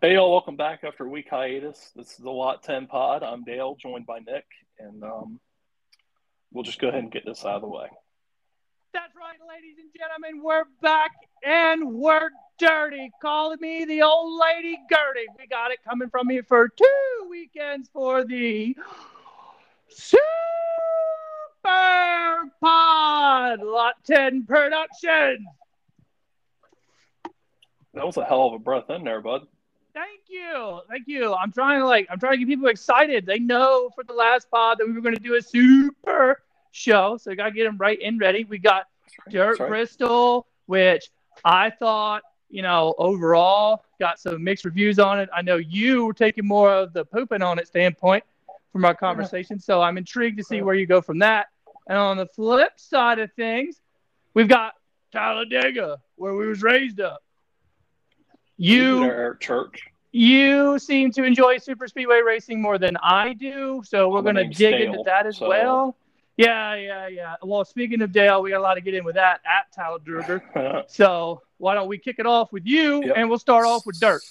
Hey, y'all, welcome back after a week hiatus. This is the Lot 10 pod. I'm Dale, joined by Nick, and um, we'll just go ahead and get this out of the way. That's right, ladies and gentlemen. We're back and we're dirty. Calling me the old lady Gertie. We got it coming from me for two weekends for the Super Pod Lot 10 production. That was a hell of a breath in there, bud. Thank you. Thank you. I'm trying to like I'm trying to get people excited. They know for the last pod that we were going to do a super show, so we got to get them right and ready. We got right, Dirt right. Bristol, which I thought, you know, overall got some mixed reviews on it. I know you were taking more of the pooping on it standpoint from our conversation, so I'm intrigued to see where you go from that. And on the flip side of things, we've got Talladega, where we was raised up. You There, church. you seem to enjoy super speedway racing more than I do, so we're going to dig Dale, into that as so- well. Yeah, yeah, yeah. Well, speaking of Dale, we got a lot to get in with that at Talladega. So why don't we kick it off with you, Yep. and we'll start off with dirt.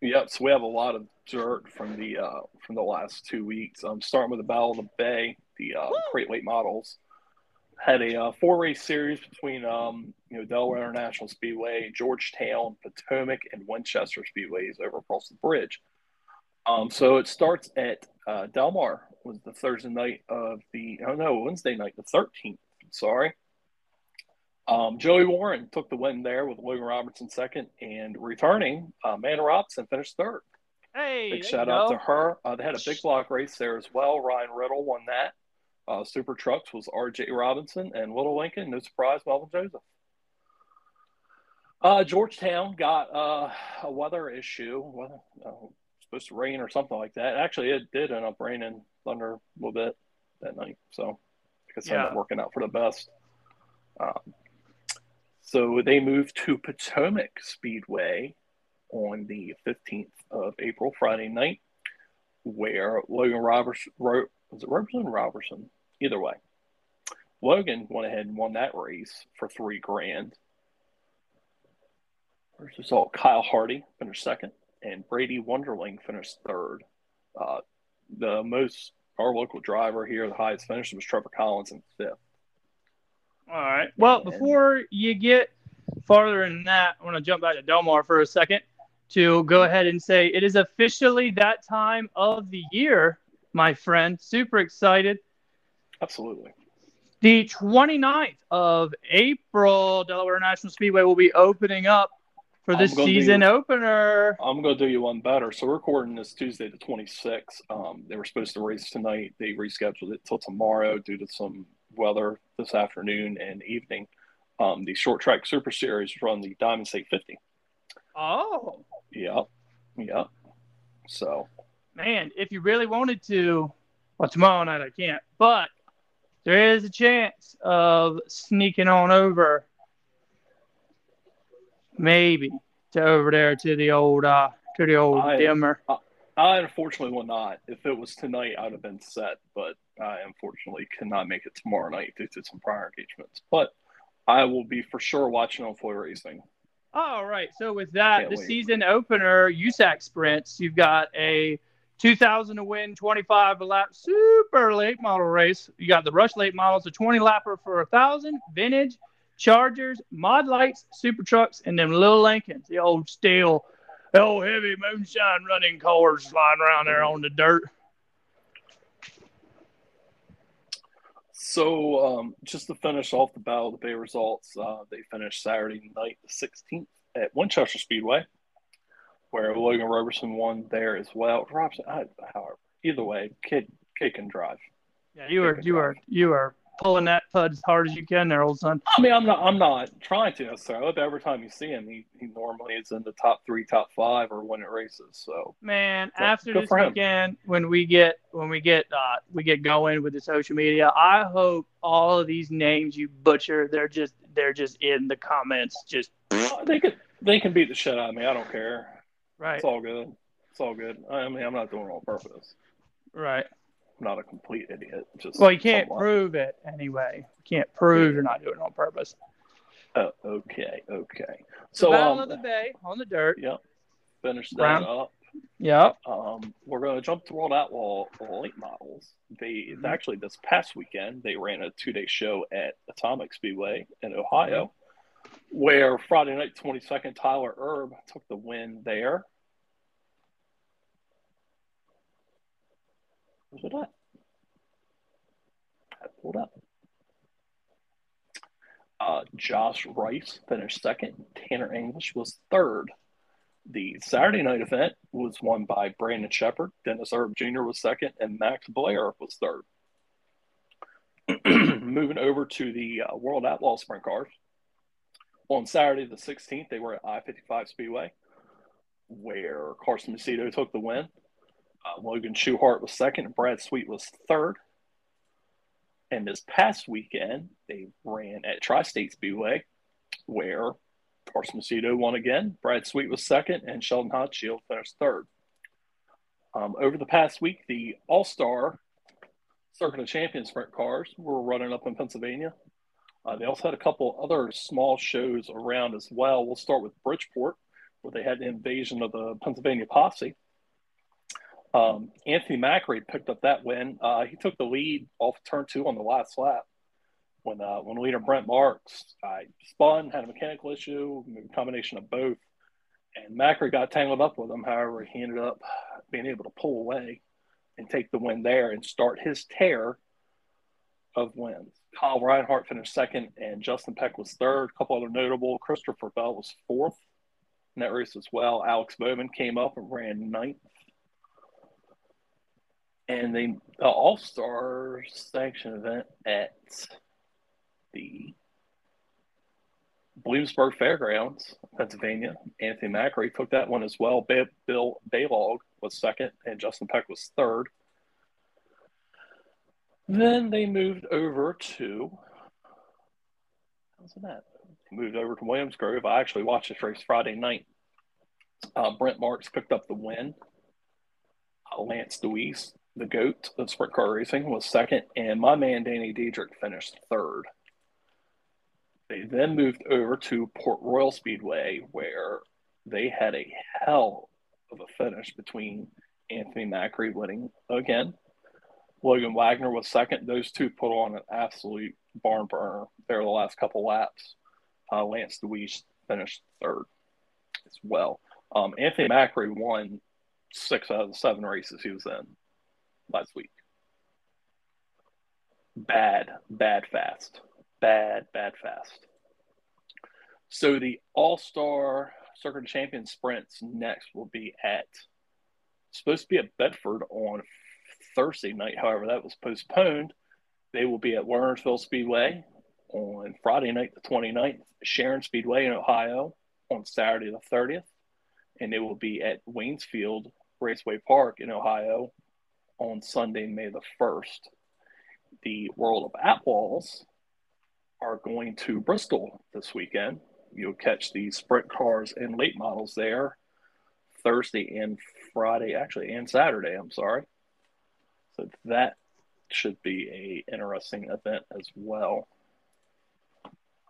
Yep. So we have a lot of dirt from the uh, from the last two weeks. I'm starting with the Battle of the Bay, the uh, Woo! crate late models. Had a uh, four race series between um, you know Delaware International Speedway, Georgetown, Potomac, and Winchester Speedways over across the bridge. Um, so it starts at uh, Delmar was the Thursday night of the oh no Wednesday night the 13th. Sorry. Um, Joey Warren took the win there with Logan Robertson second, and returning, uh, Amanda Robson finished third. Hey, Big shout out to her. Uh, they had a big block race there as well. Ryan Riddle won that. Uh, Super Trucks was RJ Robinson and Little Lincoln. No surprise, Melvin Joseph. Uh, Georgetown got uh, a weather issue. Weather, uh, supposed to rain or something like that. Actually, it did end up raining thunder a little bit that night. So I guess it ended up Yeah. working out for the best. Um, so they moved to Potomac Speedway on the 15th of April, Friday night, where Logan Roberts, Ro, was it Robertson or Robertson? Either way. Logan went ahead and won that race for three grand. First result, Kyle Hardy finished second, and Brady Wonderling finished third. Uh, the most, our local driver here, the highest finisher was Trevor Collins in fifth. All right. Well, And- before you get farther in that, I want to jump back to Delmar for a second to go ahead and say it is officially that time of the year, my friend. Super excited. Absolutely. The 29th of April, Delaware National Speedway will be opening up for the I'm season opener. I'm going to do you one better. So we're recording this Tuesday, the 26th. Um, they were supposed to race tonight. They rescheduled it till tomorrow due to some weather this afternoon and evening. Um, the short track super series run the Diamond State 50. Oh, Yep. Yep. So man, if you really wanted to, well, tomorrow night I can't, but there is a chance of sneaking on over, maybe to over there to the old, uh, to the old I- dimmer. I unfortunately will not. If it was tonight, I'd have been set, but I unfortunately cannot make it tomorrow night due to some prior engagements. But I will be for sure watching on Flo Racing. All right. So with that, Can't the wait. season opener USAC sprints, you've got a 2000 to win 25 lap super late model race. You got the rush late models, a 20 lapper for a thousand, vintage, Chargers, mod lites, super trucks, and them little Lincolns, the old steel, the old heavy moonshine running cars flying around there on the dirt. So, um, just to finish off the Battle of the Bay results, uh, they finished Saturday night, the 16th, at Winchester Speedway, where Logan Robertson won there as well. Robertson, I, however, either way, kid, kid can drive. Yeah, you are you are you are pulling that pud as hard as you can there, old son. I mean, I'm not, I'm not trying to necessarily, but every time you see him, he, he normally is in the top three, top five, or winning races. So, Man, So, after this weekend, when we get when we get uh, we get going with the social media, I hope all of these names you butcher, they're just they're just in the comments, just they can, they can beat the shit out of me. I don't care. Right, It's all good. It's all good. I mean, I'm not doing it on purpose. right. I'm not a complete idiot. Just Well, you can't somewhat. prove it anyway. You can't prove you're not doing it on purpose. Oh, okay, okay. So So, Battle um, of the Bay on the dirt. yeah, Finish that Brown. up. Yep. Um, we're going to jump to World Outlaw late models. They Mhm. actually this past weekend they ran a two day show at Atomic Speedway in Ohio, where Friday night twenty second Tyler Erb took the win there. Where's it at? I pulled up. Uh, Josh Rice finished second. Tanner English was third. The Saturday night event was won by Brandon Sheppard. Dennis Erb Jr. was second, and Max Blair was third. Moving over to the uh, World Outlaw Sprint Cars. On Saturday, the 16th, they were at I 55 Speedway, where Carson Macedo took the win. Uh, Logan Schuchart was second, and Brad Sweet was third. And this past weekend, they ran at Tri State Speedway, where Carson Macedo won again. Brad Sweet was second, and Sheldon Haudenschild finished third. Um, over the past week, the All Star Circuit of Champions sprint cars were running up in Pennsylvania. Uh, they also had a couple other small shows around as well. We'll start with Bridgeport, where they had the invasion of the Pennsylvania Posse. Um, Anthony Macri picked up that win. Uh, he took the lead off turn two on the last lap when uh, when leader Brent Marks I spun, had a mechanical issue, a combination of both, and Macri got tangled up with him. However, he ended up being able to pull away and take the win there and start his tear of wins. Kyle Reinhardt finished second, and Justin Peck was third. A couple other notable: Christopher Bell was fourth in that race as well. Alex Bowman came up and ran ninth. And the, the All Star sanction event at the Bloomsburg Fairgrounds, Pennsylvania. Anthony Macri took that one as well. Bill Balog was second, and Justin Peck was third. Then they moved over to how's that? Moved over to Williams Grove. I actually watched this race Friday night. Uh, Brent Marks picked up the win. Uh, Lance Dewease, the GOAT of sprint car racing, was second, and my man Danny Dietrich finished third. They then moved over to Port Royal Speedway, where they had a hell of a finish between Anthony Macri winning again. Logan Wagner was second. Those two put on an absolute barn burner there the last couple laps. Uh, Lance Dewease finished third as well. Um, Anthony Macri won six out of the seven races he was in last week. Bad, bad fast. Bad, bad fast. So the All Star Circuit Champion sprints next will be at supposed to be at Bedford on Thursday night. However, that was postponed. They will be at Wernersville Speedway on Friday night, the 29th, Sharon Speedway in Ohio on Saturday, the 30th, and they will be at Waynesfield Raceway Park in Ohio on Sunday, May the 1st. The World of Outlaws are going to Bristol this weekend. You'll catch the sprint cars and late models there Thursday and Friday, actually, and Saturday. I'm sorry. So that should be a interesting event as well.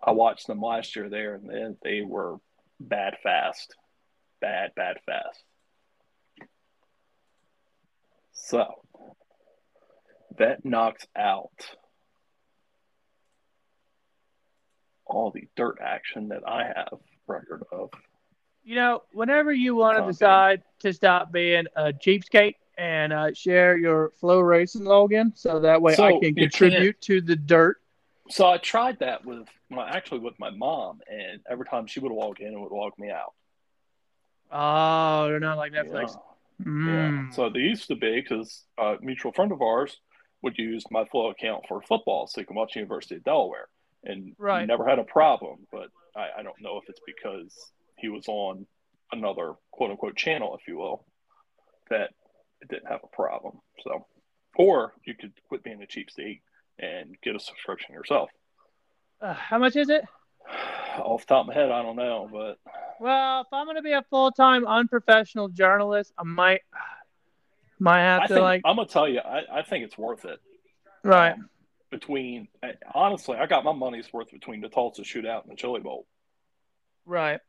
I watched them last year there, and they, they were bad fast, bad bad fast. So that knocks out all the dirt action that I have record of. You know, whenever you want to decide to stop being a cheapskate and uh, share your Flo Racing login, so that way So, I can contribute to the dirt. So I tried that with my actually with my mom, and every time she would walk in, it would walk me out. Oh, they're not like Netflix. Yeah. Mm. Yeah. So they used to be because a mutual friend of ours would use my Flo account for football, so you can watch University of Delaware, and Right. never had a problem. But I, I don't know if it's because he was on another quote unquote channel, if you will, that didn't have a problem. So, or you could quit being a cheap state and get a subscription yourself. Uh, how much is it? Off the top of my head, I don't know, but Well, if I'm going to be a full time unprofessional journalist, I might might have I to think like I'm gonna tell you, I, I think it's worth it. right. Um, between honestly, I got my money's worth between the Tulsa shootout and the Chili Bowl. Right.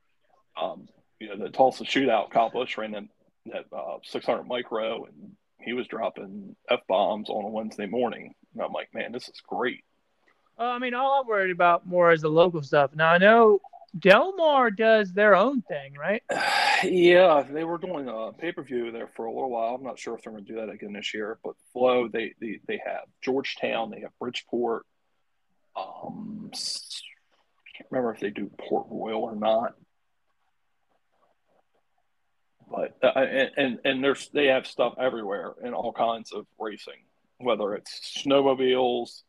Um, you know the Tulsa shootout. Kyle Busch ran that uh, 600 micro, and he was dropping f bombs on a Wednesday morning. And I'm like, man, this is great. Uh, I mean, all I'm worried about more is the local stuff. Now I know Delmar does their own thing, right? Yeah, they were doing a pay per view there for a little while. I'm not sure if they're going to do that again this year. But Flo, they they, they have Georgetown, they have Bridgeport. Um, can't remember if they do Port Royal or not. But uh, and, and there's they have stuff everywhere in all kinds of racing, whether it's snowmobiles,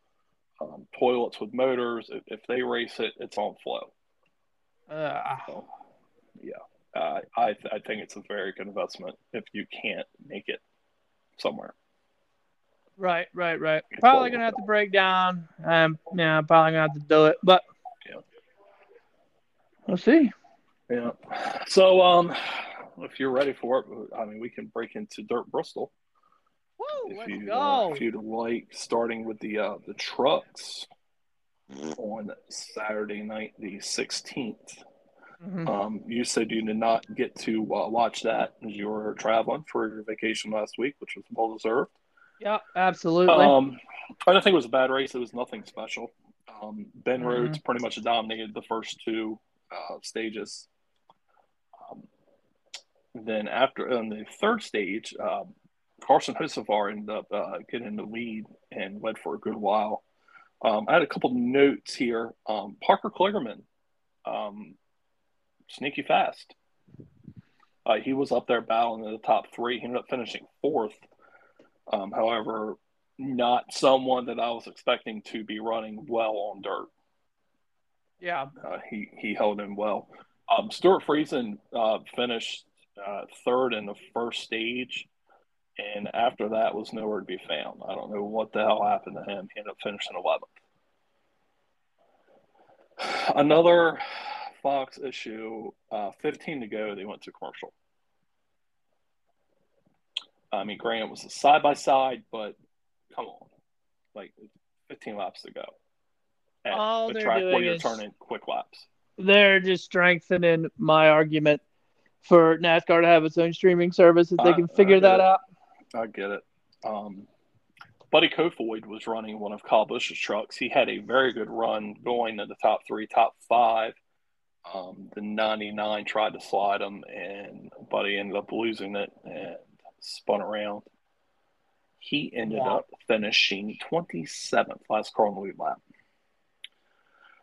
um, toilets with motors. If, if, they race it, it's on Flo. Uh, so, yeah, uh, I I think it's a very good investment if you can't make it somewhere. Right, right, right. Probably gonna have to break down. Um, yeah, probably gonna have to do it, but yeah, we'll see. Yeah. So, um, if you're ready for it, I mean, we can break into Dirt Bristol. Woo, if let's you, go. Uh, if you'd like, starting with the uh, the trucks on Saturday night, the 16th. Mhm. Um, you said you did not get to uh, watch that as you were traveling for your vacation last week, which was well deserved. Yeah, absolutely. Um, I don't think it was a bad race. It was nothing special. Um, ben Mhm. Rhodes pretty much dominated the first two uh, stages. Then after on the third stage, um, Carson Hocevar ended up uh, getting the lead and led for a good while. Um, I had a couple notes here. Um, Parker Kligerman, um, sneaky fast. Uh, he was up there battling in the top three. He ended up finishing fourth. Um, however, not someone that I was expecting to be running well on dirt. yeah. Uh, he he held in well. Um, Stewart Friesen uh, finished uh, third in the first stage, and after that was nowhere to be found. I don't know what the hell happened to him. He ended up finishing eleventh. Another Fox issue. Uh, Fifteen to go. They went to commercial. I mean, granted, it was a side by side, but come on, like 15 laps to go. At All they're track where you're is- turning quick laps. They're just strengthening my argument for NASCAR to have its own streaming service if they can I figure that it. out. I get it. Um, Buddy Kofoid was running one of Kyle Busch's trucks. He had a very good run going to the top three, top five. Um, the 99 tried to slide him, and Buddy ended up losing it and spun around. He ended Wow. up finishing 27th, last car on the lead lap.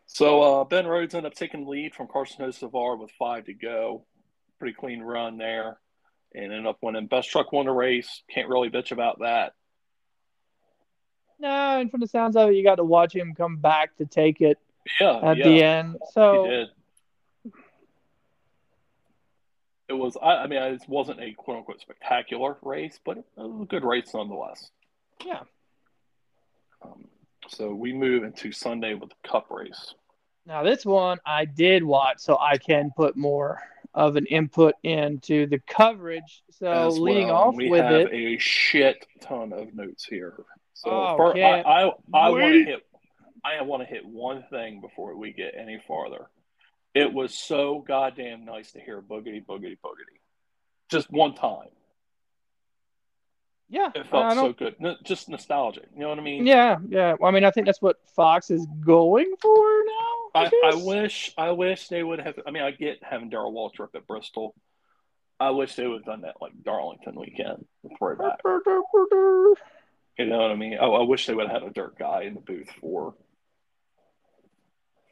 So uh, Ben Rhodes ended up taking the lead from Carson Hocevar with five to go. Pretty clean run there, and ended up winning. Best truck won the race. Can't really bitch about that. No, and from the sounds of it, you got to watch him come back to take it Yeah, at yeah, the end. he So did. It was. I, I mean, it wasn't a quote unquote spectacular race, but it was a good race nonetheless. yeah, Um, so we move into Sunday with the Cup race. now this one I did watch, so I can put more of an input into the coverage. So as leading well. off we with have it, a shit ton of notes here. So Oh, fir- can't I, I, I want to hit. I want to hit one thing before we get any farther. It was so goddamn nice to hear boogity boogity boogity, just one time. yeah, It felt so good, N- just nostalgic. You know what I mean? yeah, yeah. Well, I mean, I think that's what Fox is going for now. I, I, wish I wish they would have. I mean, I get having Darrell Waltrip at Bristol. I wish they would have done that like Darlington weekend with throwback. You know what I mean? I, I wish they would have had a dirt guy in the booth for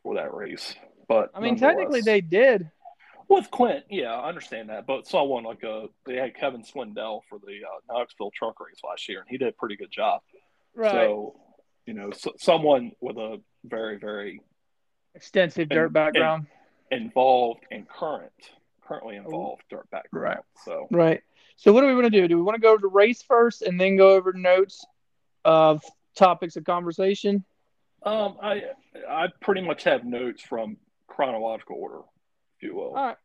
for that race. But I mean, technically they did. with Clint, yeah, I understand that. But saw one like a they had Kevin Swindell for the uh, Knoxville truck race last year, and he did a pretty good job. Right. So, you know, so, someone with a very very Extensive dirt background. involved and current, currently involved dirt background. Right. So Right. So what do we want to do? Do we want to go to race first and then go over notes of topics of conversation? Um, I I pretty much have notes from chronological order, if you will. All right.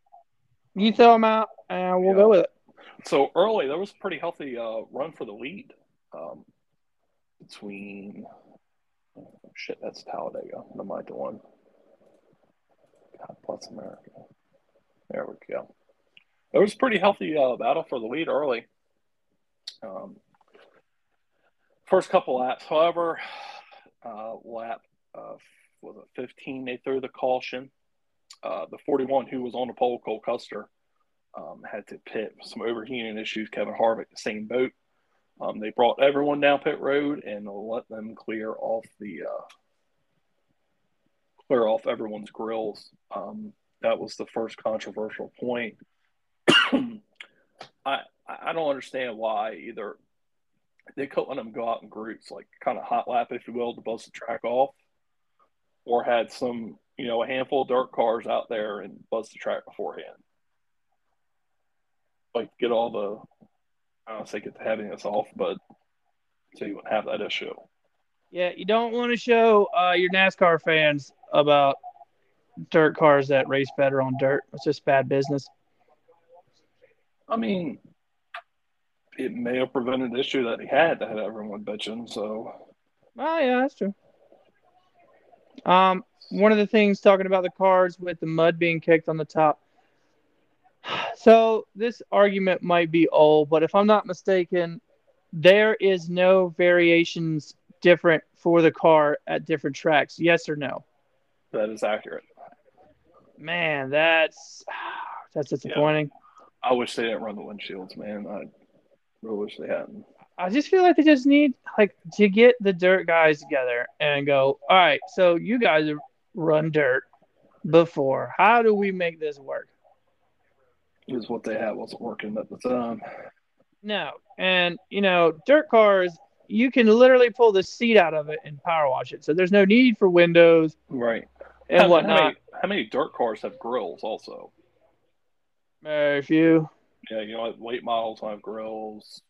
You throw them out and we'll Yeah. go with it. So early, there was a pretty healthy uh, run for the lead um, between. Oh, shit, that's Talladega. Mind the one. God bless America. There we go. it was a pretty healthy uh, battle for the lead early. Um, first couple laps, however, uh, lap uh, was it 15? They threw the caution. Uh, the 41 who was on the pole, Cole Custer, um, had to pit some overheating issues. Kevin Harvick, the same boat. Um, they brought everyone down pit road and let them clear off the uh, clear off everyone's grills. Um, that was the first controversial point. I I don't understand why either they couldn't let them go out in groups, like kind of hot lap, if you will, to bust the track off, or had some you know a handful of dirt cars out there and bust the track beforehand. Like get all the I don't say get the heaviness off, but so you wouldn't have that issue. Yeah, you don't want to show uh, your NASCAR fans about dirt cars that race better on dirt. It's just bad business. I mean, it may have prevented the issue that he had that had everyone bitching. So, oh yeah, that's true. Um, one of the things talking about the cars with the mud being kicked on the top. So this argument might be old, but if I'm not mistaken, there is no variations different for the car at different tracks. Yes or no? That is accurate. Man, that's that's disappointing. Yeah. I wish they didn't run the windshields, man. I really wish they hadn't. I just feel like they just need like to get the dirt guys together and go, all right, so you guys run dirt before. How do we make this work? Is what they had wasn't working at the time. No, and you know, dirt cars, you can literally pull the seat out of it and power wash it. So there's no need for windows, right? And how, whatnot. How many, how many dirt cars have grills? Also, very few. Yeah, you know, like late models have grills,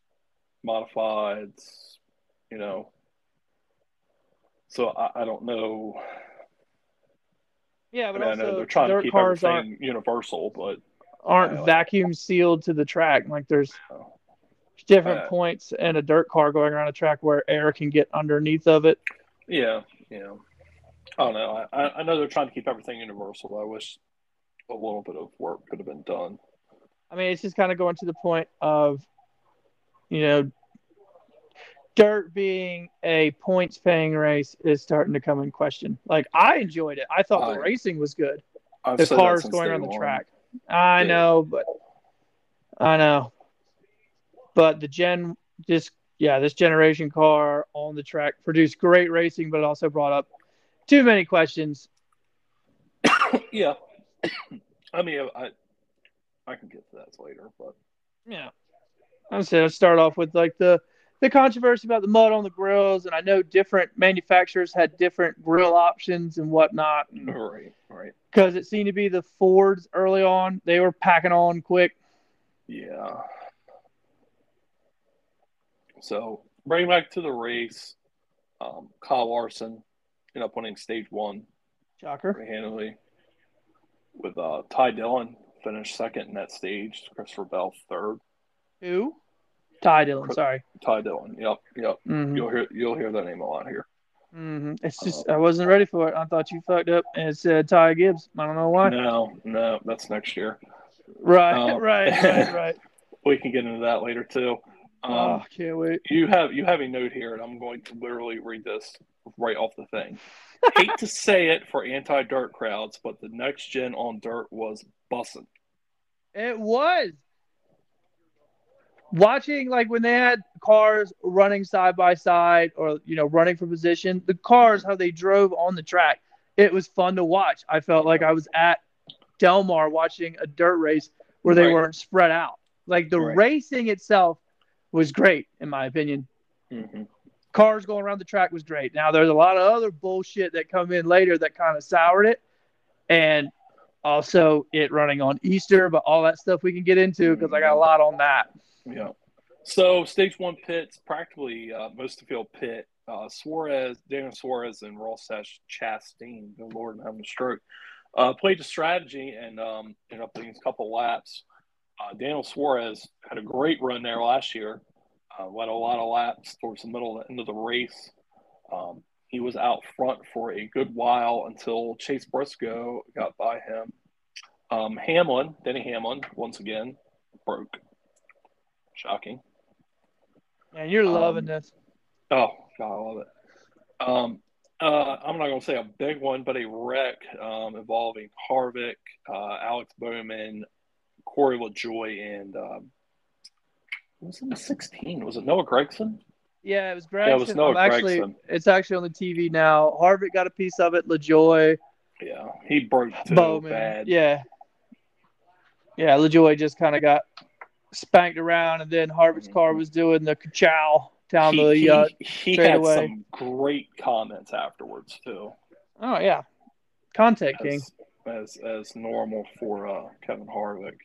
modifieds, you know. So I, I don't know. Yeah, but I mean, also they're trying dirt to keep cars everything universal, but aren't vacuum sealed to the track. Like there's different Uh, points in a dirt car going around a track where air can get underneath of it. yeah, yeah. I don't know. I, I know they're trying to keep everything universal. I wish a little bit of work could have been done. I mean, it's just kind of going to the point of, you know, dirt being a points paying race is starting to come in question. Like I enjoyed it. I thought I- the racing was good. I've the cars going around the track. I Yeah. know, but I know. But the gen just yeah, this generation car on the track produced great racing, but it also brought up too many questions. yeah. I mean, I I can get to that later, but Yeah. I would say let's start off with like the the controversy about the mud on the grills, and I know different manufacturers had different grill options and whatnot. right, right. Because it seemed to be the Fords early on, they were packing on quick. Yeah. So bring back to the race. Um, Kyle Larson ended up winning stage one Shocker. handily. With uh, Ty Dillon finished second in that stage. Christopher Bell third. Who? Ty Dillon, sorry. Ty Dillon. Yep, yep. hmm You'll hear you'll hear that name a lot here. hmm It's just I wasn't ready for it. I thought you fucked up and it said Ty Gibbs. I don't know why. No, no, that's next year. Right, Um, right, right, right. We can get into that later too. Um, oh, can't wait. You have you have a note here, and I'm going to literally read this right off the thing. Hate to say it for anti-dirt crowds, but the next gen on dirt was bussin'. It was. Watching like when they had cars running side by side or you know running for position, the cars how they drove on the track, it was fun to watch. I felt like I was at Del Mar watching a dirt race where they Right. weren't spread out. Like the Right. racing itself was great in my opinion. Mm-hmm. Cars going around the track was great. Now there's a lot of other bullshit that come in later that kind of soured it, and also it running on Easter, but all that stuff we can get into because I got a lot on that. Yeah. So stage one pits, practically uh, most of the field pit. Uh, Suarez, Daniel Suarez, and Ross Sash Chastain, good lord, I'm having a stroke, uh, played the strategy and um, ended up leading a couple laps. Uh, Daniel Suarez had a great run there last year, uh, led a lot of laps towards the middle of the end of the race. Um, he was out front for a good while until Chase Briscoe got by him. Um, Hamlin, Denny Hamlin, once again, broke. Shocking. And you're loving Um, this. Oh, God, I love it. Um, uh, I'm not going to say a big one, but a wreck um, involving Harvick, uh, Alex Bowman, Corey LaJoie, and um, was in the 16? Was it Noah Gragson? Yeah, it was Gragson. it was Noah I'm actually, Gragson. it's actually on the TV now. Harvick got a piece of it. LaJoie, Yeah, he broke too Bowman. bad. Yeah. Yeah, LaJoie just kind of got spanked around, and then Harvick's car was doing the ka-chow down he, the. he, Uh, he straight had away. some great comments afterwards too, oh yeah, contact king. as, as as normal for uh, Kevin Harvick.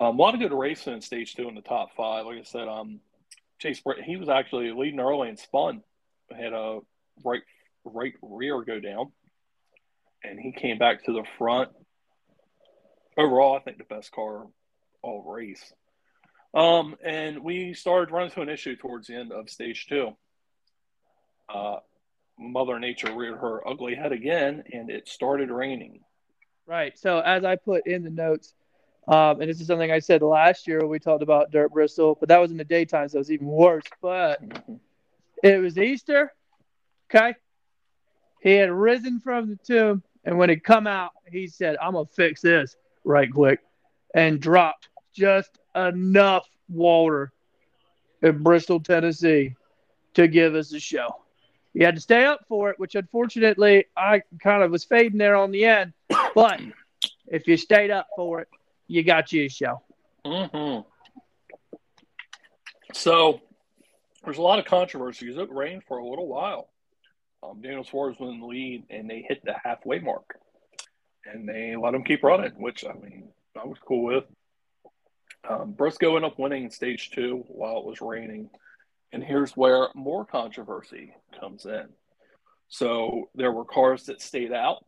Um, a lot of good racing in stage two in the top five. Like I said, um, Chase he was actually leading early and spun, had a right right rear go down, and he came back to the front. Overall, I think the best car all race. Um, and we started running into an issue towards the end of stage two. Uh, Mother Nature reared her ugly head again, and it started raining. Right. So as I put in the notes, um, and this is something I said last year when we talked about Dirt Bristol, but that was in the daytime, so it was even worse. But it was Easter. Okay. He had risen from the tomb, and when he come out, he said, "I'm gonna fix this right quick," and dropped just enough water in Bristol, Tennessee, to give us a show. You had to stay up for it, which unfortunately I kind of was fading there on the end. But if you stayed up for it, you got you a show. Mm-hmm. So there's a lot of controversy because it rained for a little while. Um, Daniel Suarez was in the lead, and they hit the halfway mark, and they let him keep running, which I mean I was cool with. Um, Briscoe ended up winning in stage two while it was raining, and here's where more controversy comes in. So there were cars that stayed out,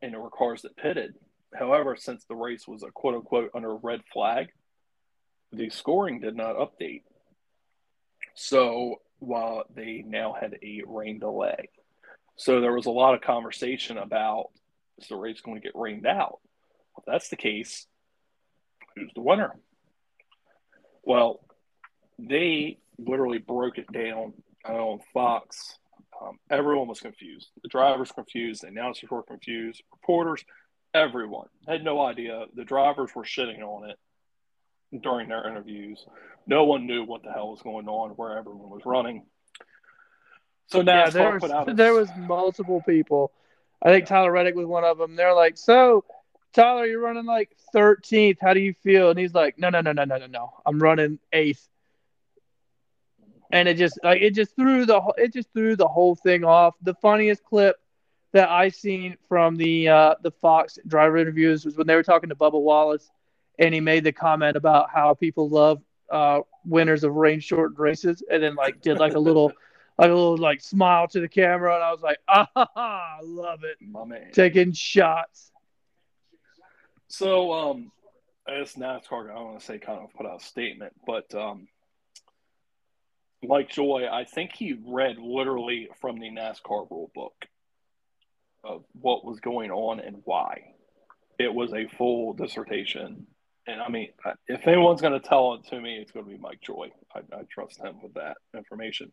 and there were cars that pitted. However, since the race was a quote unquote under red flag, the scoring did not update. So while they now had a rain delay, so there was a lot of conversation about is the race going to get rained out? If that's the case, who's the winner? Well, they literally broke it down on Fox. Um, everyone was confused. The drivers confused. The announcers were confused. Reporters, everyone had no idea. The drivers were shitting on it during their interviews. No one knew what the hell was going on, where everyone was running. So now yeah, there was there was multiple people. I think Tyler Reddick was one of them. They're like, "So, Tyler, you're running like 13th. How do you feel?" And he's like, "No, no, no, no, no, no, no. I'm running eighth. And it just like it just threw the whole- it just threw the whole thing off. The funniest clip that I seen from the uh, the Fox driver interviews was when they were talking to Bubba Wallace, and he made the comment about how people love uh, winners of rain shortened races, and then like did like a little like a little like smile to the camera, and I was like, ah, I love it, my man. taking shots. So, um, as NASCAR, I don't want to say kind of put out a statement, but um, Mike Joy, I think he read literally from the NASCAR rule book of what was going on and why. It was a full dissertation. And I mean, if anyone's going to tell it to me, it's going to be Mike Joy. I, I trust him with that information.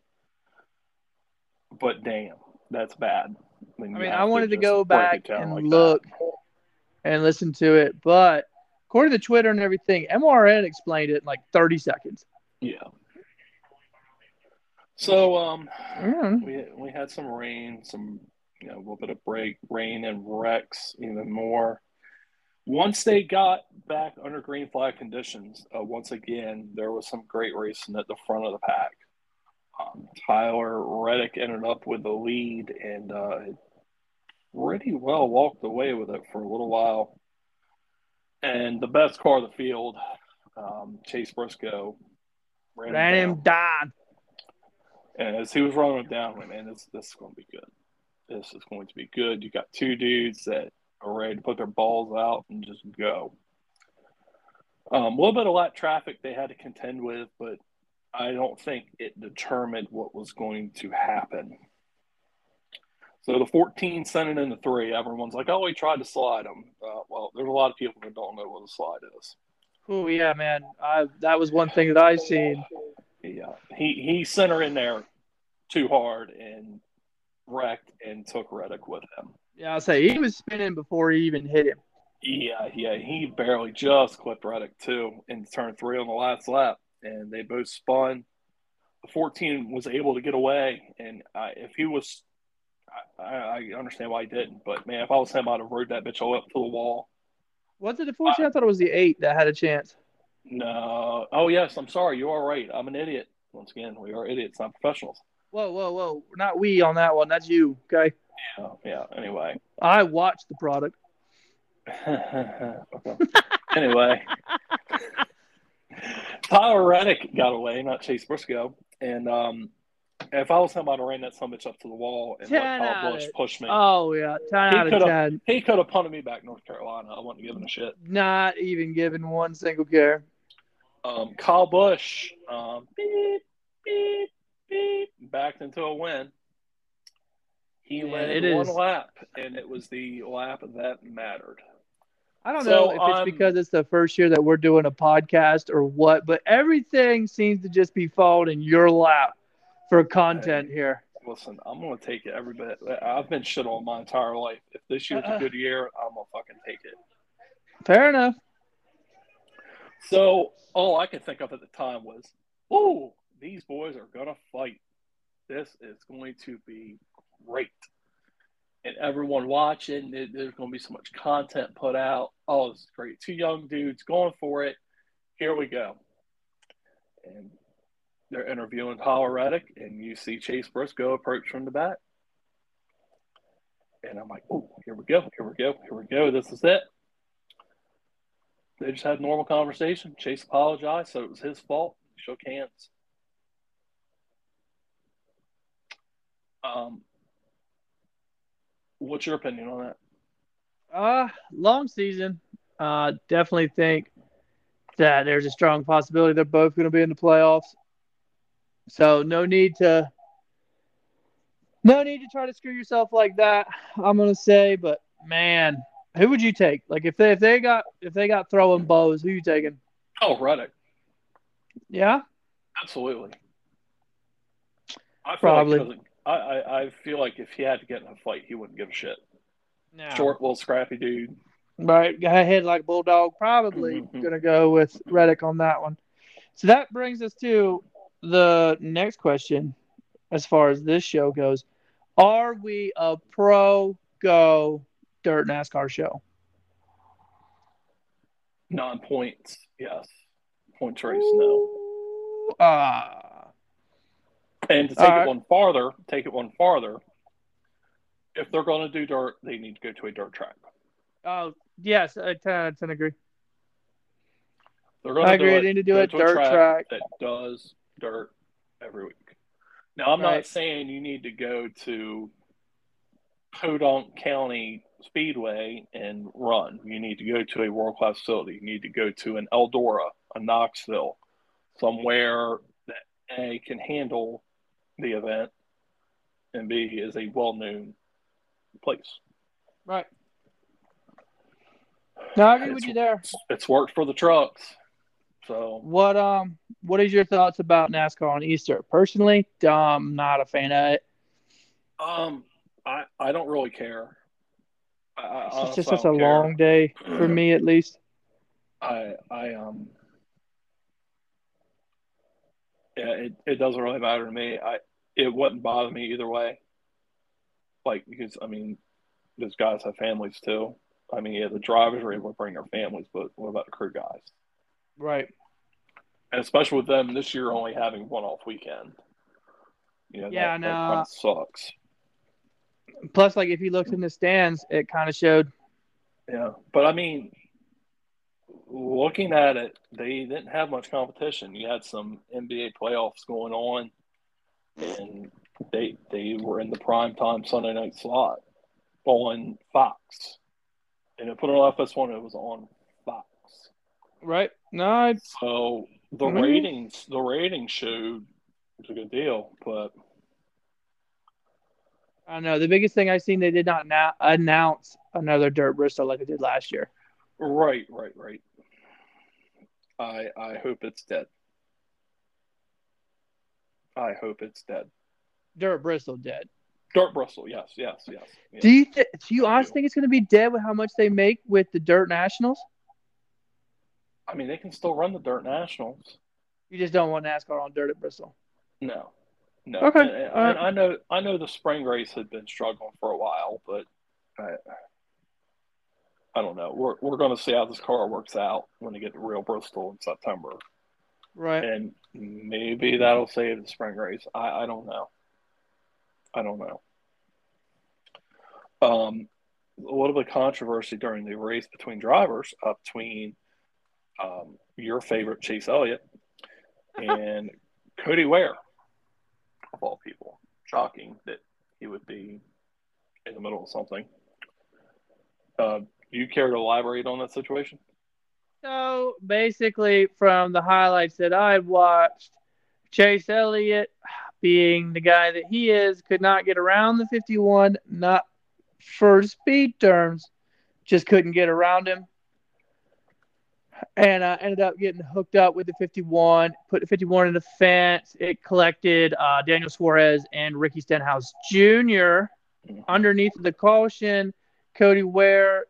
But damn, that's bad. I mean, I wanted to go back and like that. look and listen to it, but according to Twitter and everything, MRN explained it in like 30 seconds. Yeah. So um, Mm. we we had some rain, some you know a little bit of break, rain and wrecks even more. Once they got back under green flag conditions, uh, once again there was some great racing at the front of the pack. Um, Tyler Reddick ended up with the lead and uh, pretty well walked away with it for a little while. And the best car of the field, um, Chase Briscoe, ran, Ran him him down. down. And as he was running it down, I went, man, this this is going to be good. This is going to be good. You got two dudes that are ready to put their balls out and just go. Um, a little bit of lap traffic they had to contend with, but I don't think it determined what was going to happen. So the 14 sent it in the three. Everyone's like, oh, he tried to slide them. Uh, well, there's a lot of people that don't know what a slide is. Oh yeah, man. I that was one thing that I seen. Yeah, he he sent her in there too hard and wrecked and took Reddick with him. Yeah, I'll say he was spinning before he even hit him. Yeah, yeah, he barely just clipped Reddick too in turn three on the last lap, and they both spun. The 14 was able to get away, and I, if he was, I, I understand why he didn't. But man, if I was him, I'd have rode that bitch all up to the wall. Was it the 14? I, I thought it was the eight that had a chance. No. Oh yes, I'm sorry. You are right. I'm an idiot. Once again, we are idiots, not professionals. Whoa, whoa, whoa! Not we on that one. That's you. Okay. Yeah. Yeah. Anyway. I watched the product. anyway, Tyler Reddick got away, not Chase Briscoe. And um, if I was him, I'd have ran that summit up to the wall and let Kyle Busch push me. Oh yeah, ten he out of ten. He could have punted me back North Carolina. I wouldn't giving a shit. Not even giving one single care. Um, Kyle Busch, um, beep, beep, beep, backed into a win. He yeah, led one is. lap, and it was the lap that mattered. I don't so, know if it's um, because it's the first year that we're doing a podcast or what, but everything seems to just be falling in your lap for content hey, here. Listen, I'm gonna take it every bit. I've been shit on my entire life. If this year's uh, a good year, I'm gonna fucking take it. Fair enough. So all I could think of at the time was, "Oh, these boys are gonna fight. This is going to be great." and everyone watching. There's going to be so much content put out. Oh, it's great. Two young dudes going for it. Here we go. And they're interviewing Tyler Reddick, and you see Chase Briscoe approach from the back. And I'm like, oh, here we go. Here we go. Here we go. This is it. They just had normal conversation. Chase apologized, so it was his fault. Shook hands. Um, What's your opinion on that? Uh, long season. Uh, definitely think that there's a strong possibility they're both going to be in the playoffs. So no need to no need to try to screw yourself like that. I'm going to say, but man, who would you take? Like if they if they got if they got throwing bows, who you taking? Oh, Reddick. Yeah. Absolutely. I Probably. Like I, I, I feel like if he had to get in a fight, he wouldn't give a shit. No. Short, little scrappy dude. Right, guy head like a bulldog. Probably mm-hmm. gonna go with Reddick on that one. So that brings us to the next question, as far as this show goes. Are we a pro go dirt NASCAR show? Non points, yes. Points race, no. Ah. And to take it one farther, take it one farther. If they're going to do dirt, they need to go to a dirt track. Oh yes, I tend to agree. They're going I agree. Do it, they need to do a dirt track, track, that does dirt every week. Now, I'm right. not saying you need to go to Podunk County Speedway and run. You need to go to a world class facility. You need to go to an Eldora, a Knoxville, somewhere that A can handle the event, and B is a well known place. Right. No, I agree with you there. It's worked for the trucks. So what um what is your thoughts about NASCAR on Easter? Personally, I'm not a fan of it. Um, I I don't really care. I, it's just such a care. long day for me, at least. I I um yeah, it, it doesn't really matter to me. I it wouldn't bother me either way. Like because I mean, those guys have families too. I mean, yeah, the drivers are able to bring their families, but what about the crew guys? Right. And especially with them this year only having one off weekend. You know, yeah, that, no. that kind of sucks. Plus, like if you looked in the stands, it kind of showed. Yeah, but I mean, looking at it, they didn't have much competition. You had some NBA playoffs going on, and they they were in the prime time Sunday night slot on Fox, and it put on FS1. It was on Fox. Right. No. So the mm-hmm. ratings the ratings showed it's a good deal, but I don't know. The biggest thing I've seen, they did not na- announce another Dirt Bristol like they did last year. Right, right, right. I I hope it's dead. I hope it's dead. Dirt Bristol dead. Dirt Bristol, yes, yes, yes. yes. Do you th- do you honestly think it's going to be dead with how much they make with the Dirt Nationals? I mean, they can still run the Dirt Nationals. You just don't want NASCAR on dirt at Bristol. No, no. Okay, And, and all right. I know, I know the spring race had been struggling for a while, but I, I don't know. We're we're going to see how this car works out when they get to real Bristol in September, Right. and maybe that'll save the spring race. I I don't know. I don't know. Um, a little bit of controversy during the race between drivers, uh, between um, your favorite Chase Elliott and Cody Ware, of all people. Shocking that he would be in the middle of something. Uh, you care to elaborate on that situation? So basically, from the highlights that I watched, Chase Elliott, being the guy that he is, could not get around the 51, not for speed terms, just couldn't get around him. And uh, ended up getting hooked up with the 51, put the 51 in the fence. It collected uh, Daniel Suarez and Ricky Stenhouse Jr. underneath the caution. Cody Ware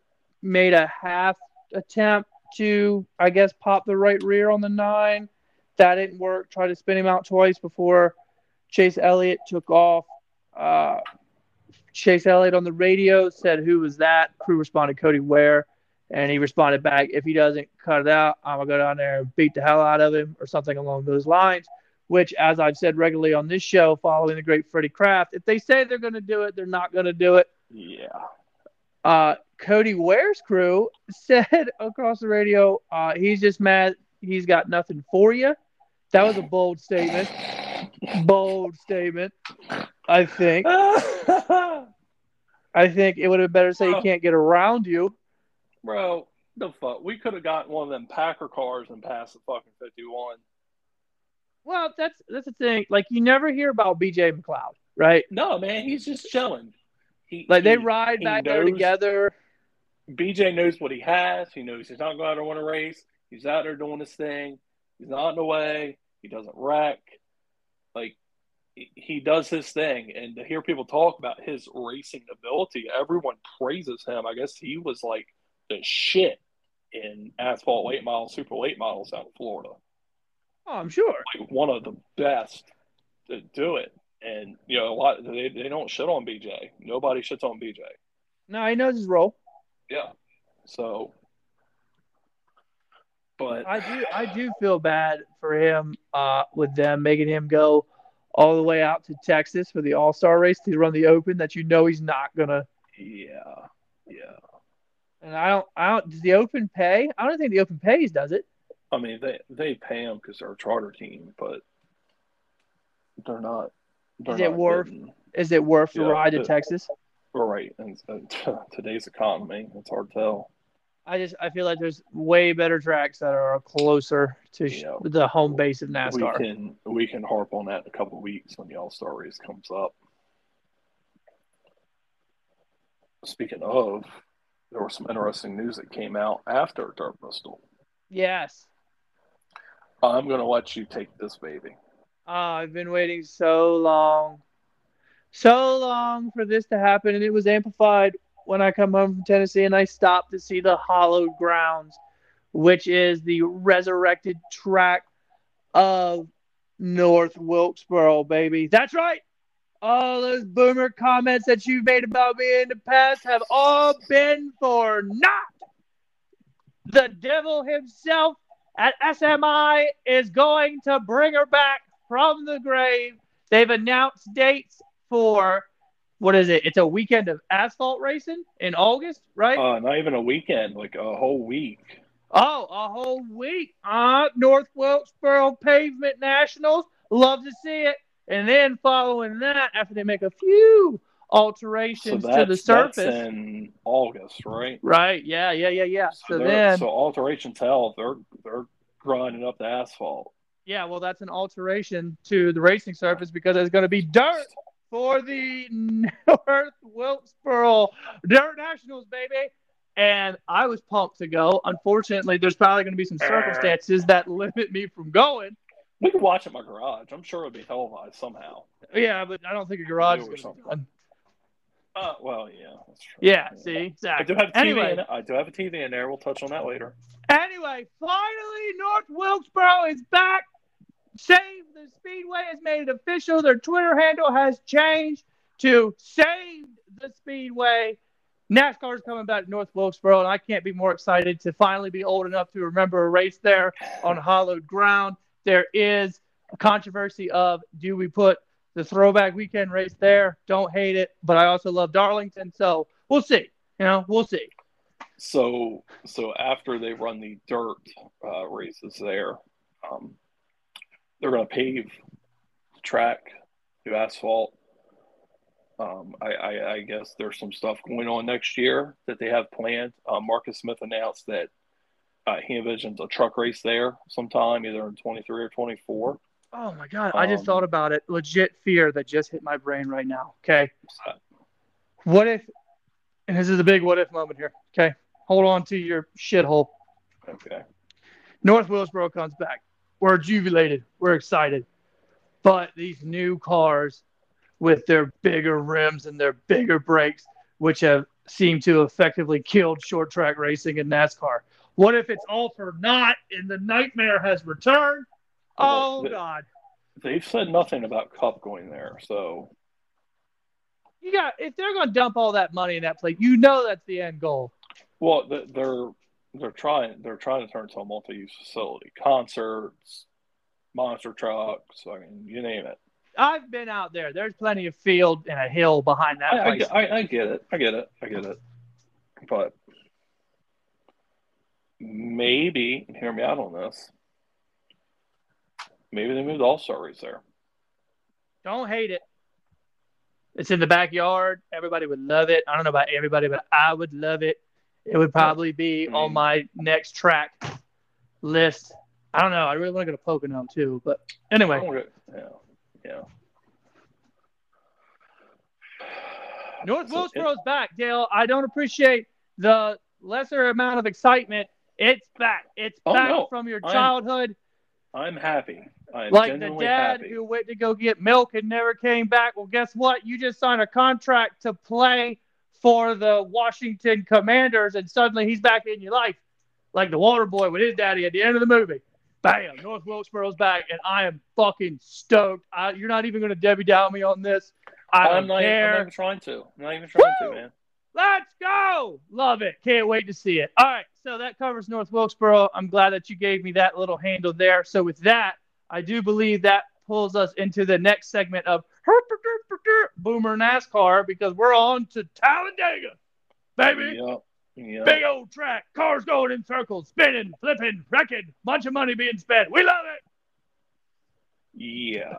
made a half attempt to, I guess, pop the right rear on the nine. That didn't work. Tried to spin him out twice before Chase Elliott took off. Uh, Chase Elliott on the radio said, Who was that? Crew responded, Cody Ware. And he responded back, If he doesn't cut it out, I'm going to go down there and beat the hell out of him, or something along those lines. Which, as I've said regularly on this show, following the great Freddie Kraft, if they say they're going to do it, they're not going to do it. Yeah. Uh, Cody Ware's crew said across the radio, uh, he's just mad. He's got nothing for you. That was a bold statement. Bold statement. I think. I think it would have been better to say he can't get around you. Bro, the fuck? We could have gotten one of them Packer cars and passed the fucking 51. Well, that's that's the thing. Like you never hear about BJ McLeod, right? No, man, he's just chilling. He, Like they ride he back there together. BJ knows what he has. He knows he's not going out to win a race. He's out there doing his thing. He's not in the way. He doesn't wreck. Like he- he does his thing. And to hear people talk about his racing ability, everyone praises him. I guess he was like the shit in asphalt late models, super late models out of Florida. Oh, I'm sure. Like one of the best to do it. And you know, a lot they, they don't shit on BJ. Nobody shits on BJ. No, he knows his role. Yeah. So, but I do I do feel bad for him uh, with them making him go all the way out to Texas for the All Star race to run the Open that you know he's not gonna. yeah, yeah. And I don't I don't does the Open pay? I don't think the Open pays, does it? I mean, they they pay him because they're a charter team, but they're not. They're Is it not worth- getting- Is it worth the ride to it- Texas? Right? And, and today's economy, it's hard to tell. I just I feel like there's way better tracks that are closer to sh- Yeah. the home base of NASCAR. We can we can harp on that in a couple of weeks when the All Star race comes up. Speaking of, there was some interesting news that came out after Dirt Bristol. Yes. I'm going to let you take this baby. Oh, I've been waiting so long, so long for this to happen, and it was amplified when I come home from Tennessee and I stopped to see the Hollowed Grounds, which is the resurrected track of North Wilkesboro, baby. That's right. All those boomer comments that you've made about me in the past have all been for naught. The devil himself at SMI is going to bring her back from the grave. They've announced dates for what is it? It's a weekend of asphalt racing in August, right? Uh, not even a weekend, like a whole week. oh, a whole week. Uh, North Wilkesboro Pavement Nationals. Love to see it. And then following that, after they make a few alterations that's, to the surface. that's in August, right? Right. Yeah. Yeah. Yeah. Yeah. So, they're- then, so alterations hell, they're they're grinding up the asphalt. yeah. Well, that's an alteration to the racing surface because it's going to be dirt for the North Wilkesboro Dirt Nationals, baby. and I was pumped to go. Unfortunately, there's probably going to be some circumstances that limit me from going. We could watch it in my garage. I'm sure it'll be televised somehow. Yeah, but I don't think a garage is done. Uh, well, yeah, that's true. Yeah, see, exactly. I do have a TV anyway, in, I do have a TV in there. We'll touch on that later. Anyway, finally, North Wilkesboro is back. Save the Speedway has made it official. Their Twitter handle has changed to Save the Speedway. NASCAR is coming back to North Wilkesboro, and I can't be more excited to finally be old enough to remember a race there on hollowed ground. There is a controversy of do we put the throwback weekend race there? Don't hate it, but I also love Darlington, so we'll see. You know, we'll see. So, so after they run the dirt uh, races there, um, they're going to pave the track, do asphalt. Um, I, I, I, guess there's some stuff going on next year that they have planned. Uh, Marcus Smith announced that uh, he envisions a truck race there sometime, either in 23 or 24. Oh my god! Um, I just thought um, about it. Legit fear that just hit my brain right now. Okay. What if? And this is a big what if moment here. Okay, hold on to your shithole. Okay. North Wilkesboro comes back. We're jubilated. We're excited. But these new cars with their bigger rims and their bigger brakes, which have seemed to effectively killed short track racing in NASCAR. What if it's all for naught and the nightmare has returned? Oh they, God! They've said nothing about Cup going there, so you got if they're going to dump all that money in that place, you know that's the end goal. Well, they're they're trying they're trying to turn to a multi-use facility, concerts, monster trucks. I mean, you name it. I've been out there. There's plenty of field and a hill behind that I, place. I, I, I get it. I get it. I get it. But maybe, hear me out on this. Maybe they moved All stories there. Don't hate it. It's in the backyard. Everybody would love it. I don't know about everybody, but I would love it. It would probably be on my next track list. I don't know. I really want to go to Pocono too, but anyway. Yeah. Yeah. North so Wilkesboro's back, Dale. I don't appreciate the lesser amount of excitement. It's back. It's oh, back no. from your childhood. I'm, I'm happy. I'm like the dad happy. who went to go get milk and never came back. Well, guess what? You just signed a contract to play for the Washington Commanders, and suddenly he's back in your life, like the water boy with his daddy at the end of the movie bam, North Wilkesboro's back, and I am fucking stoked. I, you're not even going to Debbie Down me on this. I am not, not even trying to. I'm not even trying Woo! to, man. Let's go. Love it. Can't wait to see it. All right. So that covers North Wilkesboro. I'm glad that you gave me that little handle there. So with that, I do believe that pulls us into the next segment of Boomer NASCAR because we're on to Talladega, baby. Yep. Yeah. Big old track, cars going in circles, spinning, flipping, wrecking, bunch of money being spent. We love it. Yeah.